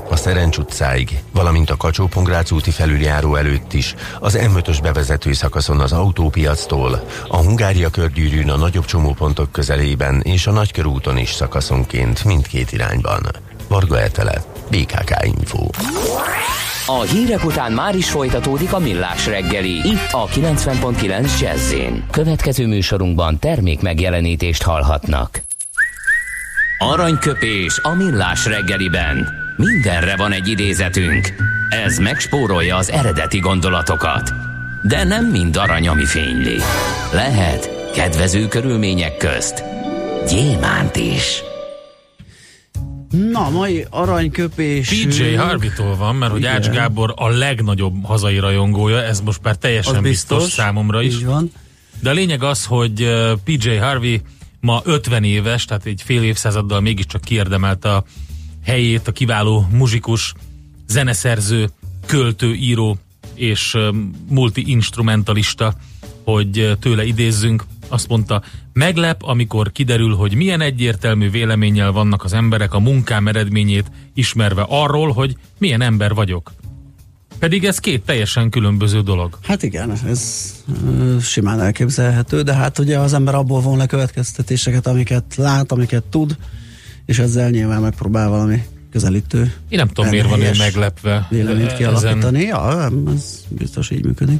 a Szerencs utcáig, valamint a kacsó úti felüljáró előtt is, az M5-ös bevezető szakaszon az autópiactól, a Hungária körgyűrűn a nagyobb csomópontok közelé közelében és a Nagykörúton is szakaszonként mindkét irányban. Varga Etele, BKK Info. A hírek után már is folytatódik a millás reggeli, itt a 90.9 jazz Következő műsorunkban termék megjelenítést hallhatnak. Aranyköpés a millás reggeliben. Mindenre van egy idézetünk. Ez megspórolja az eredeti gondolatokat. De nem mind arany, ami fényli. Lehet kedvező körülmények közt gyémánt is. Na, mai aranyköpés. PJ Harvey-tól van, mert hogy Ács Gábor a legnagyobb hazai rajongója, ez most már teljesen biztos, biztos számomra is. van. De a lényeg az, hogy PJ Harvey ma 50 éves, tehát egy fél évszázaddal mégiscsak kiérdemelte a helyét, a kiváló muzsikus, zeneszerző, költő, író és multi-instrumentalista, hogy tőle idézzünk azt mondta, meglep, amikor kiderül, hogy milyen egyértelmű véleménnyel vannak az emberek a munkám eredményét ismerve arról, hogy milyen ember vagyok. Pedig ez két teljesen különböző dolog. Hát igen, ez simán elképzelhető, de hát ugye az ember abból von le következtetéseket, amiket lát, amiket tud, és ezzel nyilván megpróbál valami közelítő. Én nem tudom, miért van ő meglepve. Véleményt kialakítani. Ezen... Ja, ez biztos így működik.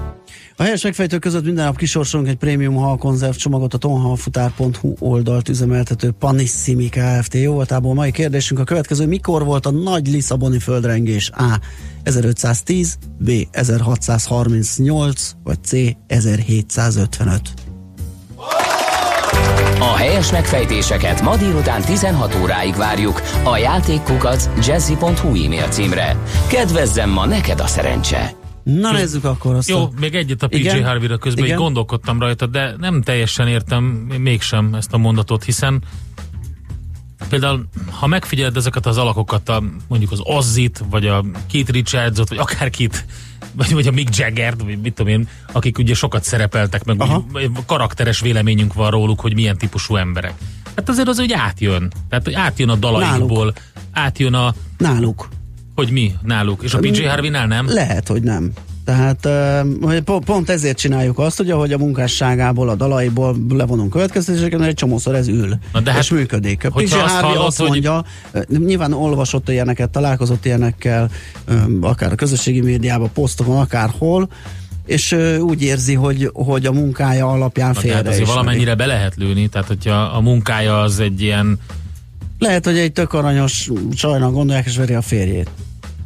A helyes megfejtő között minden nap kisorsolunk egy prémium halkonzerv csomagot a tonhalfutár.hu oldalt üzemeltető Panissimi Kft. Jó voltából mai kérdésünk a következő. Mikor volt a nagy Lisszaboni földrengés? A. 1510, B. 1638, vagy C. 1755. A helyes megfejtéseket ma délután 16 óráig várjuk a játékkukac jazzy.hu e-mail címre. Kedvezzem ma neked a szerencse! Na nézzük akkor azt. Jó, még egyet a PJ Harvey-ra közben Igen? gondolkodtam rajta, de nem teljesen értem mégsem ezt a mondatot, hiszen például, ha megfigyeled ezeket az alakokat, a, mondjuk az Ozzit, vagy a Keith Richardsot, vagy akár Keith, vagy, vagy a Mick jagger vagy mit tudom én, akik ugye sokat szerepeltek, meg úgy, karakteres véleményünk van róluk, hogy milyen típusú emberek. Hát azért az, hogy átjön. Tehát, hogy átjön a dalaikból, Náluk. átjön a... Náluk. Hogy mi náluk? És a PJ Harvey-nál nem? Lehet, hogy nem. Tehát pont ezért csináljuk azt, hogy ahogy a munkásságából, a dalaiból levonunk következtetéseket, egy csomószor ez ül, Na de hát, és működik. PJ Harvey azt mondja, hogy... nyilván olvasott ilyeneket, találkozott ilyenekkel, akár a közösségi médiában, posztokon, akárhol, és úgy érzi, hogy, hogy a munkája alapján félre hát azért valamennyire be lehet lőni, tehát hogyha a munkája az egy ilyen lehet, hogy egy tök aranyos csajnak gondolják, és veri a férjét.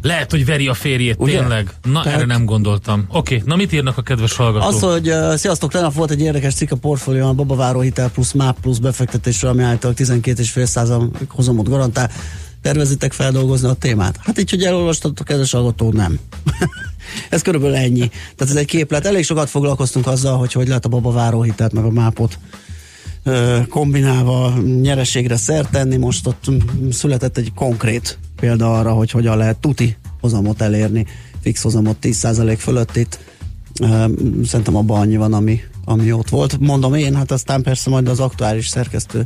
Lehet, hogy veri a férjét, Ugye? tényleg. Na, Tehát... erre nem gondoltam. Oké, okay, na mit írnak a kedves hallgatók? Az, hogy uh, sziasztok, tegnap volt egy érdekes cikk a portfólió, a Babaváró Hitel plusz MÁP plusz befektetésről, ami által 12,5 hozamot garantál. Tervezitek feldolgozni a témát? Hát így, hogy elolvastatok, kedves hallgató, nem. ez körülbelül ennyi. Tehát ez egy képlet. Elég sokat foglalkoztunk azzal, hogy hogy lehet a babaváró hitelt meg a mápot kombinálva nyereségre szert tenni. Most ott született egy konkrét példa arra, hogy hogyan lehet tuti hozamot elérni fix hozamot 10% fölött itt. Szerintem abban annyi van, ami, ami ott volt. Mondom én, hát aztán persze majd az aktuális szerkesztő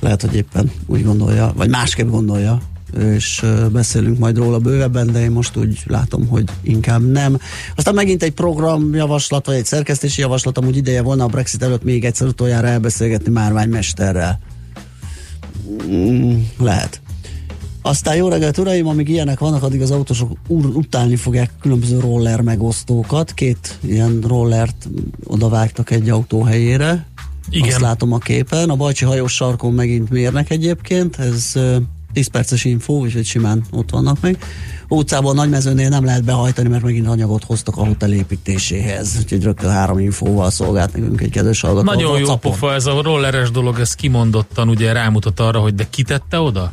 lehet, hogy éppen úgy gondolja, vagy másképp gondolja, és beszélünk majd róla bővebben, de én most úgy látom, hogy inkább nem. Aztán megint egy programjavaslat, vagy egy szerkesztési javaslat, amúgy ideje volna a Brexit előtt még egyszer utoljára elbeszélgetni Márványmesterrel. Mm, lehet. Aztán jó reggelt, uraim, amíg ilyenek vannak, addig az autósok utálni fogják különböző roller megosztókat. Két ilyen rollert odavágtak egy autó helyére. Igen. Azt látom a képen. A Bajcsi hajós sarkon megint mérnek egyébként. Ez 10 perces info, úgyhogy simán ott vannak még. Utcában a nagymezőnél nem lehet behajtani, mert megint anyagot hoztak a hotel építéséhez. Úgyhogy rögtön három infóval szolgált nekünk egy kedves hallgató. Nagyon jó pofa ez a rolleres dolog, ez kimondottan ugye rámutat arra, hogy de kitette oda?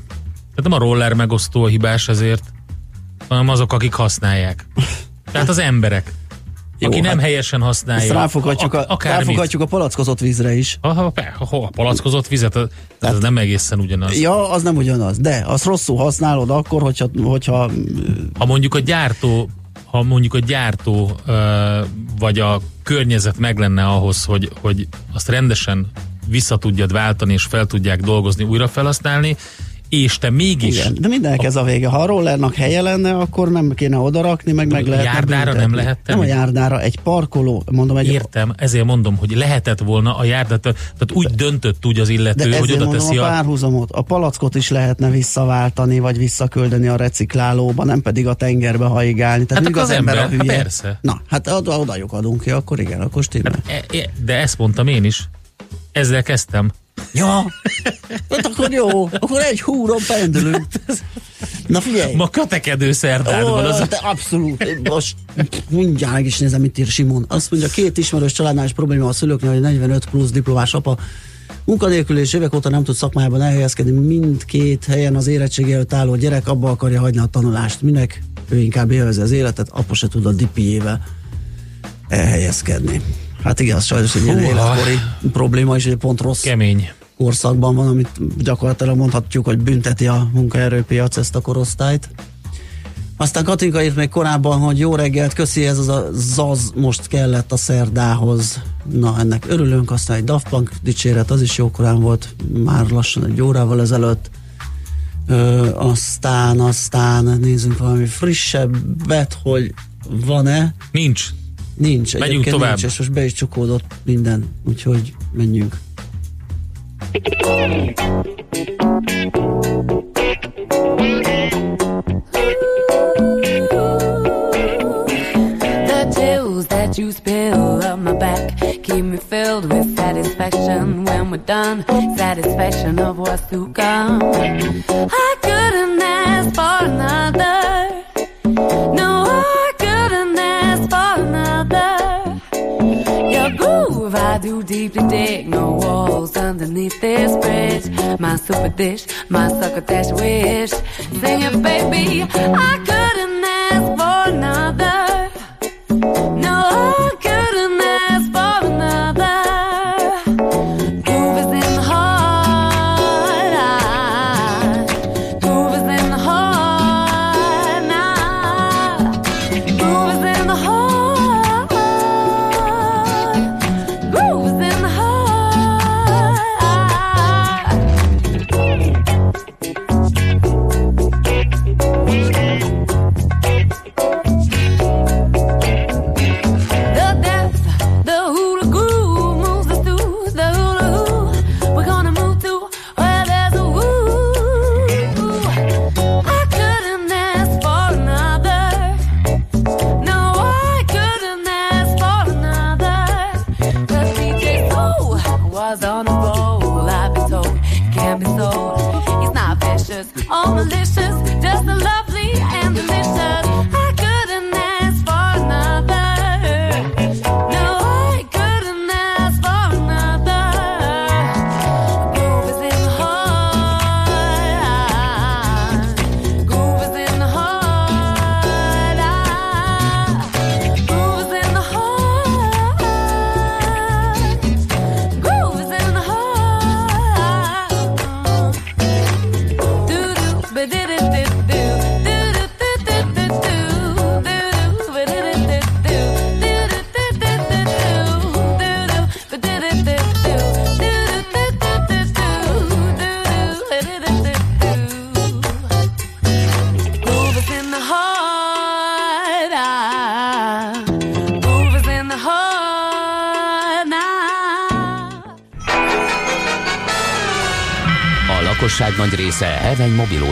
Tehát nem a roller megosztó a hibás ezért, hanem azok, akik használják. Tehát az emberek. Jó, aki hát nem helyesen használja. Ezt ráfoghatjuk a, a, ráfoghatjuk a palackozott vízre is. Aha, ha, a palackozott vizet, az, Tehát, nem egészen ugyanaz. Ja, az nem ugyanaz, de az rosszul használod akkor, hogyha... hogyha ha mondjuk a gyártó ha mondjuk a gyártó vagy a környezet meg lenne ahhoz, hogy, hogy azt rendesen vissza tudjad váltani és fel tudják dolgozni, újra felhasználni, és te mégis... Igen, de mindenek ez a vége. Ha a rollernak helye lenne, akkor nem kéne odarakni, meg meg lehet. Járdára büntetni. nem lehet tenni? Nem a járdára, egy parkoló, mondom egy... Értem, ezért mondom, hogy lehetett volna a járdát, tehát úgy döntött úgy az illető, de hogy oda teszi a... párhuzamot. A palackot is lehetne visszaváltani, vagy visszaküldeni a reciklálóba, nem pedig a tengerbe haigálni. Tehát hát az, az ember, ember a hülye. Persze. Na, hát oda, odajuk adunk ki, akkor igen, akkor stimmel. Hát, e, e, de ezt mondtam én is. Ezzel kezdtem. Ja, hát akkor jó, akkor egy húron pendülünk. Na figyelj. Ma kötekedő szerdán van az. De abszolút. Most mindjárt meg is nézem, mit ír Simon. Azt mondja, két ismerős családnál is probléma a szülőknél, hogy 45 plusz diplomás apa munkanélkül és évek óta nem tud szakmájában elhelyezkedni. Mindkét helyen az érettségi előtt álló gyerek abba akarja hagyni a tanulást. Minek? Ő inkább élvezi az életet, apa se tud a dipiével elhelyezkedni. Hát igen, az sajnos egy ilyen életkori probléma, és egy pont rossz Kemény. korszakban van, amit gyakorlatilag mondhatjuk, hogy bünteti a munkaerőpiac ezt a korosztályt. Aztán Katinka írt még korábban, hogy jó reggelt, köszi, ez az a zaz most kellett a szerdához. Na, ennek örülünk, aztán egy Daft Punk dicséret, az is jó korán volt, már lassan egy órával ezelőtt. Ö, aztán, aztán nézzünk valami frissebbet, hogy van-e. Nincs. Nincs. Menjünk tovább. Nincs, és most be is csukódott minden, úgyhogy menjünk. that you spill up my back keep me filled with satisfaction when we're done satisfaction of what's to come I couldn't ask for another no I groove I do deeply dig. No walls underneath this bridge. My super dish my succotash wish. Sing it baby I couldn't ask for another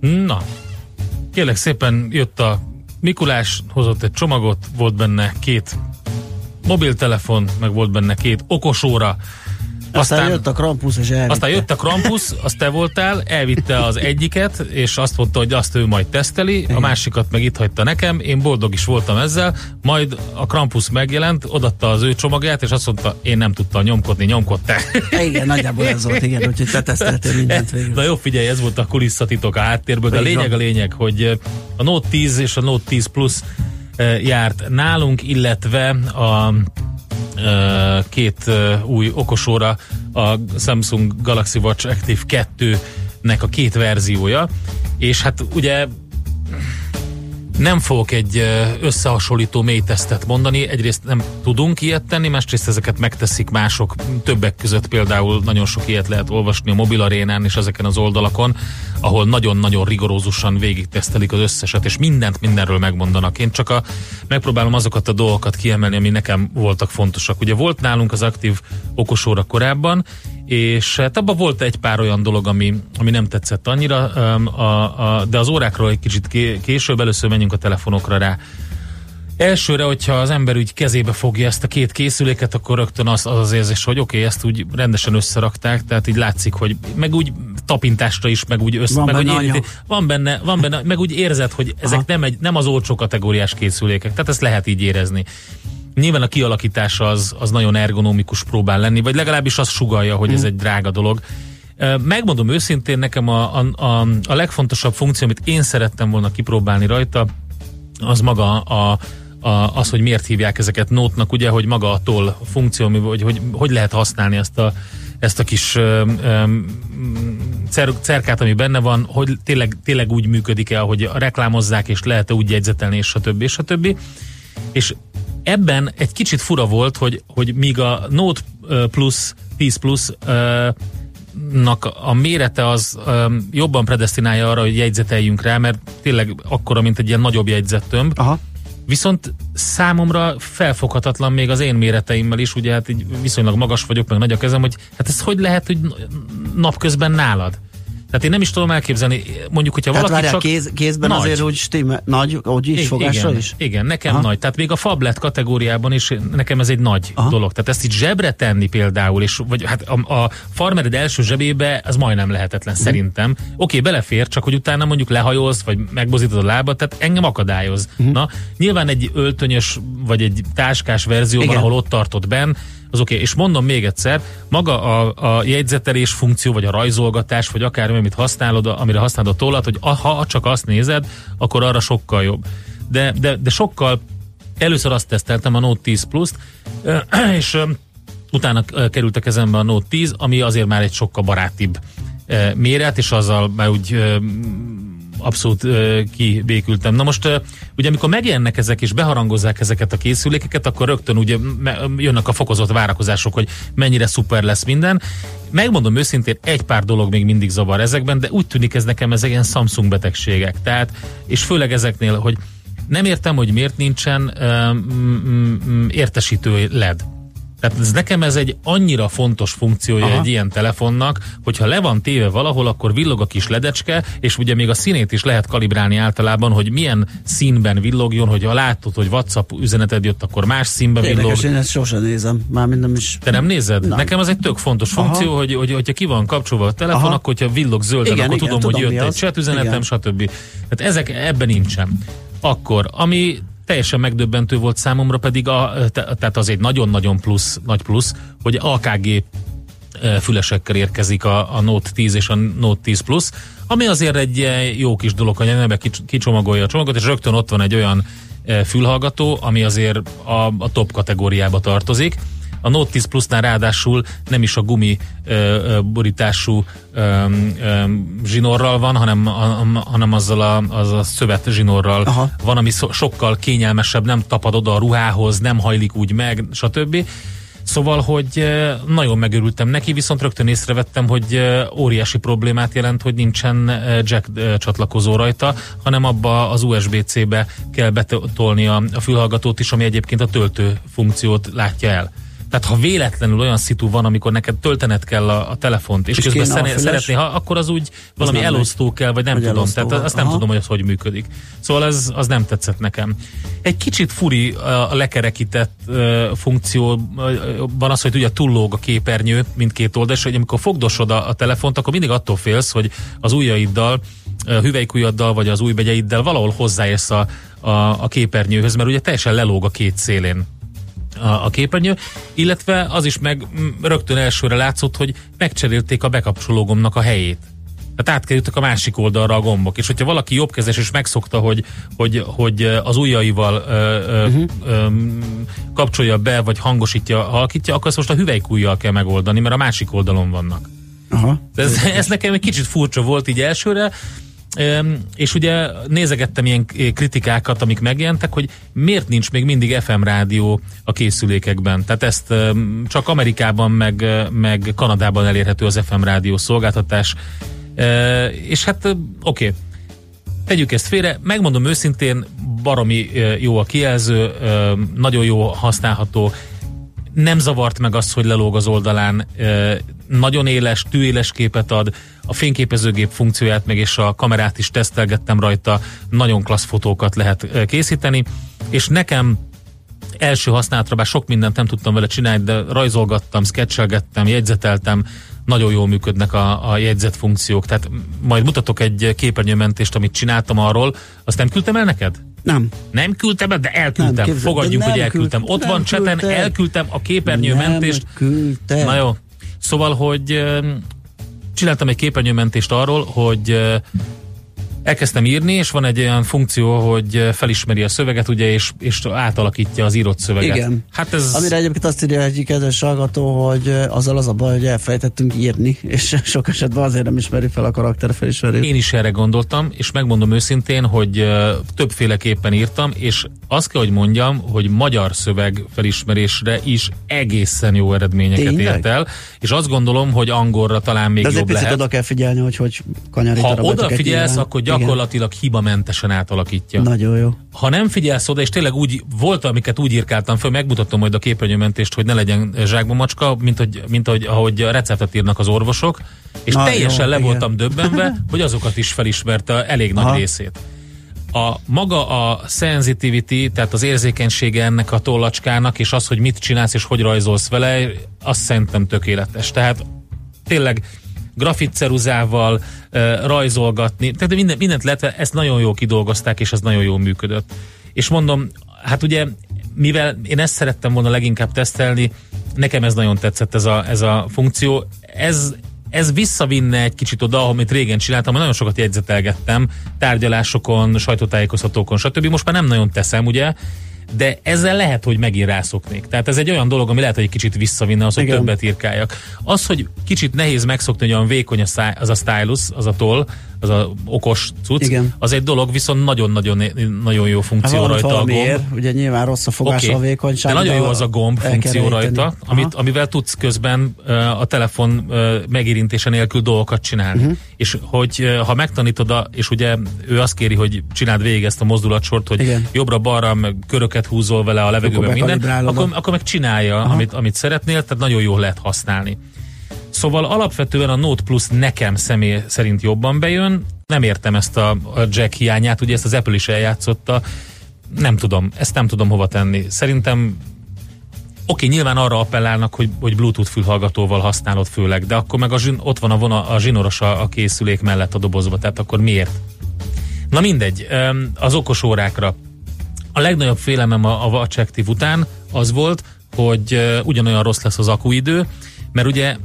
Na, kérlek szépen jött a Mikulás, hozott egy csomagot, volt benne két mobiltelefon, meg volt benne két okosóra, aztán, aztán jött a Krampus, és elvitte. Aztán jött a Krampus, azt te voltál, elvitte az egyiket, és azt mondta, hogy azt ő majd teszteli, Igen. a másikat meg itt hagyta nekem, én boldog is voltam ezzel, majd a Krampus megjelent, odatta az ő csomagját, és azt mondta, én nem tudtam nyomkodni, nyomkod te. Igen, nagyjából ez volt, igen, úgyhogy te teszteltél mindent végül. Na jó, figyelj, ez volt a kulisszatitok a háttérből, de a lényeg a lényeg, hogy a Note 10 és a Note 10 Plus eh, járt nálunk, illetve a két új okosóra, a Samsung Galaxy Watch Active 2-nek a két verziója, és hát ugye nem fogok egy összehasonlító mélytesztet mondani, egyrészt nem tudunk ilyet tenni, másrészt ezeket megteszik mások, többek között például nagyon sok ilyet lehet olvasni a mobilarénán és ezeken az oldalakon, ahol nagyon-nagyon rigorózusan végig tesztelik az összeset, és mindent mindenről megmondanak. Én csak a, megpróbálom azokat a dolgokat kiemelni, ami nekem voltak fontosak. Ugye volt nálunk az aktív okosóra korábban, és hát abban volt egy pár olyan dolog, ami, ami nem tetszett annyira, a, a, de az órákról egy kicsit később, először menjünk a telefonokra rá. Elsőre, hogyha az ember úgy kezébe fogja ezt a két készüléket, akkor rögtön az az, az érzés, hogy oké, okay, ezt úgy rendesen összerakták, tehát így látszik, hogy meg úgy tapintásra is, meg úgy össze, van, meg benne, éri, van benne, van benne, meg úgy érzed, hogy ezek Aha. nem, egy, nem az olcsó kategóriás készülékek, tehát ezt lehet így érezni. Nyilván a kialakítása az, az nagyon ergonomikus próbál lenni, vagy legalábbis azt sugalja, hogy ez mhm. egy drága dolog. Megmondom őszintén, nekem a, a, a, a legfontosabb funkció, amit én szerettem volna kipróbálni rajta, az maga a, a, az, hogy miért hívják ezeket nótnak, ugye, hogy maga a toll funkció, hogy, hogy hogy lehet használni ezt a, ezt a kis ö, ö, cer, cerkát, ami benne van, hogy tényleg, tényleg úgy működik-e, ahogy reklámozzák, és lehet-e úgy jegyzetelni, és stb. és stb. És ebben egy kicsit fura volt, hogy, hogy míg a Note Plus, 10 Plus nak a mérete az um, jobban predestinálja arra, hogy jegyzeteljünk rá, mert tényleg akkora, mint egy ilyen nagyobb jegyzettömb. Aha. Viszont számomra felfoghatatlan még az én méreteimmel is, ugye hát így viszonylag magas vagyok, meg nagy a kezem, hogy hát ez hogy lehet, hogy napközben nálad? Tehát én nem is tudom elképzelni, mondjuk, hogyha Tehát valaki csak... kéz, kézben nagy. azért úgy stimmel, nagy, úgy is, fogásra igen, is? Igen, nekem Aha. nagy. Tehát még a fablet kategóriában is nekem ez egy nagy Aha. dolog. Tehát ezt itt zsebre tenni például, és vagy hát a, a farmered első zsebébe, az majdnem lehetetlen uh szerintem. Oké, okay, belefér, csak hogy utána mondjuk lehajolsz, vagy megbozítod a lábat, tehát engem akadályoz. Uh-huh. Na, nyilván egy öltönyös, vagy egy táskás verzióban, igen. ahol ott tartott benn, az oké. Okay. És mondom még egyszer, maga a, a jegyzetelés funkció, vagy a rajzolgatás, vagy akár amit használod, amire használod a tollat, hogy ha csak azt nézed, akkor arra sokkal jobb. De, de, de sokkal először azt teszteltem a Note 10 Plus-t, és utána került a kezembe a Note 10, ami azért már egy sokkal barátibb méret, és azzal már úgy abszolút uh, kibékültem. Na most uh, ugye amikor megjelennek ezek és beharangozzák ezeket a készülékeket, akkor rögtön ugye jönnek a fokozott várakozások, hogy mennyire szuper lesz minden. Megmondom őszintén, egy pár dolog még mindig zavar ezekben, de úgy tűnik ez nekem ezek ilyen Samsung betegségek. Tehát, és főleg ezeknél, hogy nem értem, hogy miért nincsen um, értesítő LED. Tehát ez nekem ez egy annyira fontos funkciója Aha. egy ilyen telefonnak, hogyha le van téve valahol, akkor villog a kis ledecske, és ugye még a színét is lehet kalibrálni általában, hogy milyen színben villogjon, hogy ha látod, hogy WhatsApp üzeneted jött, akkor más színben Érdekes, villog. én ezt sosem nézem, már minden is. Te nem nézed? Nem. Nekem az egy tök fontos Aha. funkció, hogy, hogy, hogyha ki van kapcsolva a telefon, Aha. akkor hogyha villog zölden, igen, akkor igen, tudom, tudom, hogy jött egy chat üzenetem, stb. Tehát ezek ebben nincsen. Akkor, ami teljesen megdöbbentő volt számomra pedig, a, tehát az egy nagyon-nagyon plusz, nagy plusz, hogy AKG fülesekkel érkezik a, a Note 10 és a Note 10 Plus, ami azért egy jó kis dolog, hogy ember kicsomagolja a csomagot, és rögtön ott van egy olyan fülhallgató, ami azért a, a top kategóriába tartozik. A Note 10 Plusnál ráadásul nem is a gumi ö, ö, borítású ö, ö, zsinórral van, hanem, a, hanem azzal a, az a szövet zsinórral Aha. van, ami so, sokkal kényelmesebb, nem tapad oda a ruhához, nem hajlik úgy meg, stb. Szóval, hogy nagyon megörültem neki, viszont rögtön észrevettem, hogy óriási problémát jelent, hogy nincsen jack csatlakozó rajta, hanem abba az USB-C-be kell betolni a fülhallgatót is, ami egyébként a töltő funkciót látja el. Tehát ha véletlenül olyan szitu van, amikor neked töltened kell a, a telefont, és, És közben a szere- szeretné, ha, akkor az úgy valami elosztó kell, vagy nem Vagy tudom. Tehát azt nem aha. tudom, hogy az hogy működik. Szóval ez az nem tetszett nekem. Egy kicsit furi a lekerekített uh, funkcióban az, hogy ugye túllóg a képernyő mindkét oldal, és hogy amikor fogdosod a, a telefont, akkor mindig attól félsz, hogy az ujjaiddal, uh, hüvelykujjaddal, vagy az ujjbegyeiddel valahol hozzáérsz a, a, a képernyőhöz, mert ugye teljesen lelóg a két szélén a, a képernyő, illetve az is meg rögtön elsőre látszott, hogy megcserélték a bekapcsológomnak a helyét. Tehát átkerültek a másik oldalra a gombok, és hogyha valaki jobbkezes és megszokta, hogy, hogy, hogy az ujjaival ö, uh-huh. ö, kapcsolja be, vagy hangosítja, halkítja, akkor ezt most a hüvelykújjal kell megoldani, mert a másik oldalon vannak. Aha. Ez, ez nekem egy kicsit furcsa volt így elsőre, és ugye nézegettem ilyen kritikákat, amik megjelentek, hogy miért nincs még mindig FM rádió a készülékekben. Tehát ezt csak Amerikában, meg, meg Kanadában elérhető az FM rádió szolgáltatás. És hát oké, okay. tegyük ezt félre, megmondom őszintén, baromi jó a kijelző, nagyon jó használható, nem zavart meg azt, hogy lelóg az oldalán, nagyon éles, tűéles képet ad, a fényképezőgép funkcióját meg és a kamerát is tesztelgettem rajta, nagyon klassz fotókat lehet készíteni, és nekem első használatra, bár sok mindent nem tudtam vele csinálni, de rajzolgattam, sketchelgettem, jegyzeteltem, nagyon jól működnek a, a jegyzet funkciók, tehát majd mutatok egy képernyőmentést, amit csináltam arról, azt nem küldtem el neked? Nem. Nem küldtem de elküldtem. Nem, képzel- Fogadjuk, nem hogy elküldtem. küld- Ott van cseten, küldte. elküldtem a képernyőmentést. Nem küldte. Na jó. Szóval, hogy csináltam egy képernyőmentést arról, hogy elkezdtem írni, és van egy olyan funkció, hogy felismeri a szöveget, ugye, és, és átalakítja az írott szöveget. Igen. Hát ez... Amire egyébként azt írja egy kedves hallgató, hogy azzal az a baj, hogy elfejtettünk írni, és sok esetben azért nem ismeri fel a karakterfelismerőt. Én is erre gondoltam, és megmondom őszintén, hogy többféleképpen írtam, és azt kell, hogy mondjam, hogy magyar szöveg felismerésre is egészen jó eredményeket Tényleg? ért el, és azt gondolom, hogy angolra talán még De jobb picit lehet. oda kell figyelni, hogy hogy kanyarítanak Ha odafigyelsz, akkor gyakorlatilag hibamentesen átalakítja. Nagyon jó. Ha nem figyelsz oda, és tényleg úgy volt, amiket úgy írkáltam föl, megmutatom majd a képernyőmentést, hogy ne legyen zsákba macska, mint hogy, mint hogy ahogy a receptet írnak az orvosok, és Na, teljesen jó, le igen. voltam döbbenve, hogy azokat is felismerte elég nagy Aha. részét. A maga a sensitivity, tehát az érzékenysége ennek a tollacskának, és az, hogy mit csinálsz és hogy rajzolsz vele, azt szerintem tökéletes. Tehát tényleg grafitceruzával rajzolgatni, tehát minden, mindent lehet, ezt nagyon jól kidolgozták, és ez nagyon jól működött. És mondom, hát ugye, mivel én ezt szerettem volna leginkább tesztelni, nekem ez nagyon tetszett ez a, ez a funkció. Ez, ez visszavinne egy kicsit oda, amit régen csináltam, mert nagyon sokat jegyzetelgettem, tárgyalásokon, sajtótájékoztatókon, stb. Most már nem nagyon teszem, ugye, de ezzel lehet, hogy megint rászoknék. Tehát ez egy olyan dolog, ami lehet, hogy egy kicsit visszavinne az, hogy Igen. többet írkáljak. Az, hogy kicsit nehéz megszokni, hogy olyan vékony a száj, az a stylus, az a toll, az a okos cucc, Igen. az egy dolog, viszont nagyon-nagyon nagyon jó Hát funkció valamit rajta a gomb. valamiért, ugye nyilván rossz a fogás Oké, a vékonyság. De nagyon jó az a gomb funkció rajta, rejteni. amit, amivel tudsz közben a telefon megérintése nélkül dolgokat csinálni. Uh-huh. És hogy ha megtanítod, a, és ugye ő azt kéri, hogy csináld végig ezt a mozdulatsort, hogy jobbra-balra meg köröket húzol vele a levegőben, minden, akkor, akkor meg csinálja, amit, amit szeretnél, tehát nagyon jól lehet használni. Szóval alapvetően a Note Plus nekem személy szerint jobban bejön, nem értem ezt a, jack hiányát, ugye ezt az Apple is eljátszotta, nem tudom, ezt nem tudom hova tenni. Szerintem Oké, nyilván arra appellálnak, hogy, hogy Bluetooth fülhallgatóval használod főleg, de akkor meg a zsin, ott van a, vona, a zsinoros a, a készülék mellett a dobozba, tehát akkor miért? Na mindegy, az okos órákra. A legnagyobb félelmem a, a Watch Active után az volt, hogy ugyanolyan rossz lesz az akuidő, mert ugye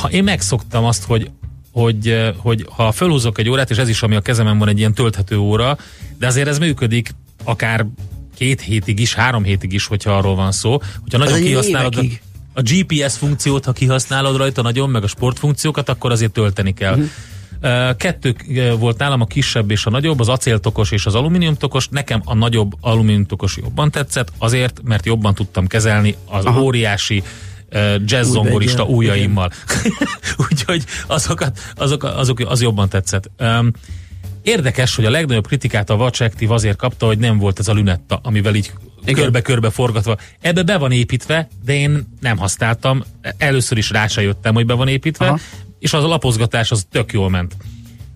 ha én megszoktam azt, hogy hogy, hogy ha fölhúzok egy órát, és ez is, ami a kezemen van, egy ilyen tölthető óra, de azért ez működik akár két hétig is, három hétig is, hogyha arról van szó. Hogyha nagyon kihasználod, évekig? a GPS funkciót, ha kihasználod rajta nagyon, meg a sportfunkciókat, akkor azért tölteni kell. Uh-huh. Kettő volt nálam, a kisebb és a nagyobb, az acéltokos és az alumíniumtokos. Nekem a nagyobb alumíniumtokos jobban tetszett, azért, mert jobban tudtam kezelni az Aha. óriási jazz zongorista ujjaimmal. Úgyhogy azokat, azok, azok, az jobban tetszett. Érdekes, hogy a legnagyobb kritikát a Active azért kapta, hogy nem volt ez a lünetta, amivel így körbe-körbe forgatva. Ebbe be van építve, de én nem használtam. Először is rá se jöttem, hogy be van építve, Aha. és az a lapozgatás az tök jól ment.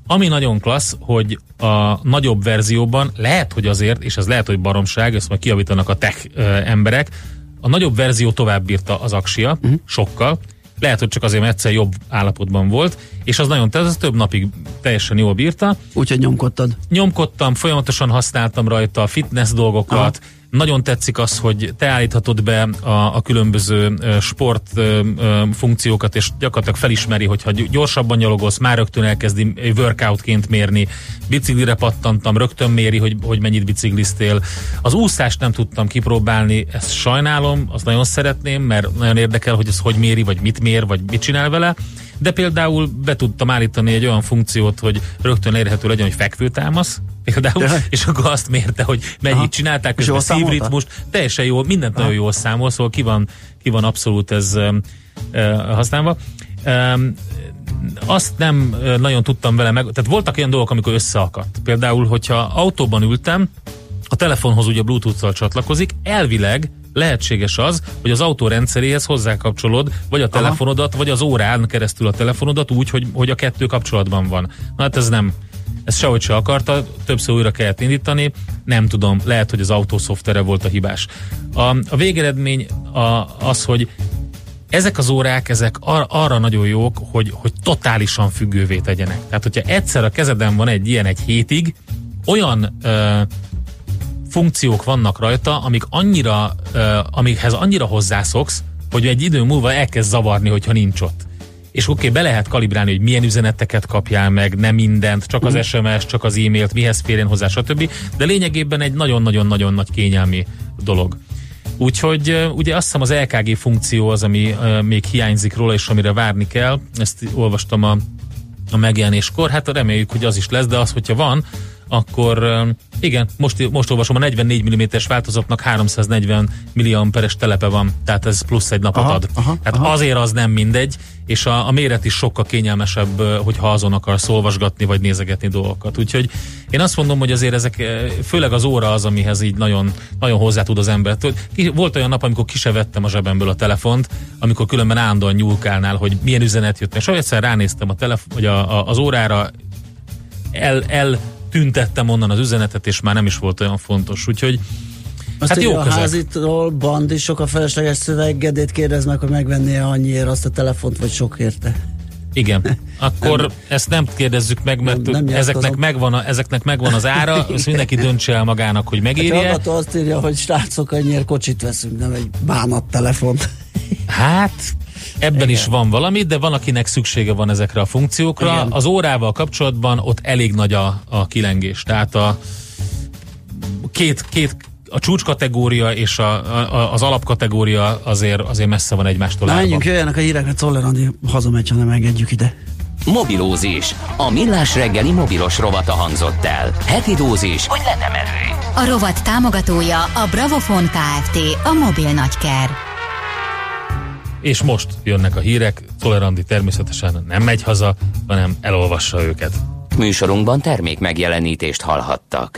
Ami nagyon klassz, hogy a nagyobb verzióban lehet, hogy azért, és ez lehet, hogy baromság, ezt majd kiavítanak a tech emberek, a nagyobb verzió tovább bírta az aksia, uh-huh. sokkal, lehet, hogy csak azért, mert egyszer jobb állapotban volt, és az nagyon, tehát az több napig teljesen jól bírta. Úgyhogy nyomkodtad? Nyomkodtam, folyamatosan használtam rajta a fitness dolgokat, Aha nagyon tetszik az, hogy te állíthatod be a, a különböző sport funkciókat, és gyakorlatilag felismeri, hogyha gyorsabban nyalogolsz, már rögtön elkezdi workoutként mérni. Biciklire pattantam, rögtön méri, hogy, hogy mennyit bicikliztél. Az úszást nem tudtam kipróbálni, ezt sajnálom, azt nagyon szeretném, mert nagyon érdekel, hogy ez hogy méri, vagy mit mér, vagy mit csinál vele de például be tudtam állítani egy olyan funkciót, hogy rögtön érhető legyen, hogy fekvőtámasz, például, de. és akkor azt mérte, hogy mennyit Aha. csinálták, és a szívritmust, teljesen jó, mindent Aha. nagyon jól számol, szóval ki van, ki van abszolút ez uh, használva. Um, azt nem nagyon tudtam vele meg, tehát voltak olyan dolgok, amikor összeakadt. Például, hogyha autóban ültem, a telefonhoz ugye Bluetooth-tal csatlakozik, elvileg lehetséges az, hogy az autó rendszeréhez hozzákapcsolod, vagy a telefonodat, Aha. vagy az órán keresztül a telefonodat úgy, hogy, hogy a kettő kapcsolatban van. Na hát ez nem, ez sehogy se akarta, többször újra kellett indítani, nem tudom, lehet, hogy az autó szoftere volt a hibás. A, a végeredmény a, az, hogy ezek az órák, ezek ar- arra nagyon jók, hogy, hogy totálisan függővé tegyenek. Tehát, hogyha egyszer a kezeden van egy ilyen egy hétig, olyan ö, funkciók vannak rajta, amik annyira, amikhez annyira hozzászoksz, hogy egy idő múlva elkezd zavarni, hogyha nincs ott. És oké, okay, be lehet kalibrálni, hogy milyen üzeneteket kapjál meg, nem mindent, csak az SMS, mhm. csak az e-mailt, mihez férjen hozzá, stb. De lényegében egy nagyon-nagyon-nagyon nagy kényelmi dolog. Úgyhogy ugye azt hiszem az LKG funkció az, ami még hiányzik róla, és amire várni kell. Ezt olvastam a, a megjelenéskor. Hát reméljük, hogy az is lesz, de az, hogyha van, akkor igen, most, most olvasom, a 44 mm-es változatnak 340 milliamperes telepe van, tehát ez plusz egy napot aha, ad. Aha, hát aha. azért az nem mindegy, és a, a méret is sokkal kényelmesebb, hogyha azon akarsz olvasgatni, vagy nézegetni dolgokat. Úgyhogy én azt mondom, hogy azért ezek, főleg az óra az, amihez így nagyon, nagyon hozzá tud az ember. Volt olyan nap, amikor kisevettem a zsebemből a telefont, amikor különben állandóan nyúlkálnál, hogy milyen üzenet jött. És egyszer ránéztem a telefon, vagy a, a, az órára, el, el tüntettem onnan az üzenetet, és már nem is volt olyan fontos. Úgyhogy azt hát jó a házitról bandisok a felesleges szöveggedét kérdez meg, hogy megvenné annyiért azt a telefont, vagy sok érte. Igen, akkor nem, ezt nem kérdezzük meg, mert nem, nem ezeknek, megvan a, ezeknek megvan az ára, ezt mindenki döntse el magának, hogy megérje. Hát azt írja, hogy srácok, annyiért kocsit veszünk, nem egy bánat telefont. Hát, Ebben Igen. is van valami, de van, akinek szüksége van ezekre a funkciókra. Igen. Az órával kapcsolatban ott elég nagy a, a kilengés. Tehát a két, két a csúcskategória és a, a, az alapkategória azért, azért messze van egymástól. Na, menjünk, jöjjenek a hírek, mert Czoller Andi hazamegy, ha nem engedjük ide. Mobilózis. A millás reggeli mobilos rovata hangzott el. Heti dózis, hogy lenne merő. A rovat támogatója a Bravofon Kft. A mobil nagyker. És most jönnek a hírek, Tolerandi természetesen nem megy haza, hanem elolvassa őket. Műsorunkban termék megjelenítést hallhattak.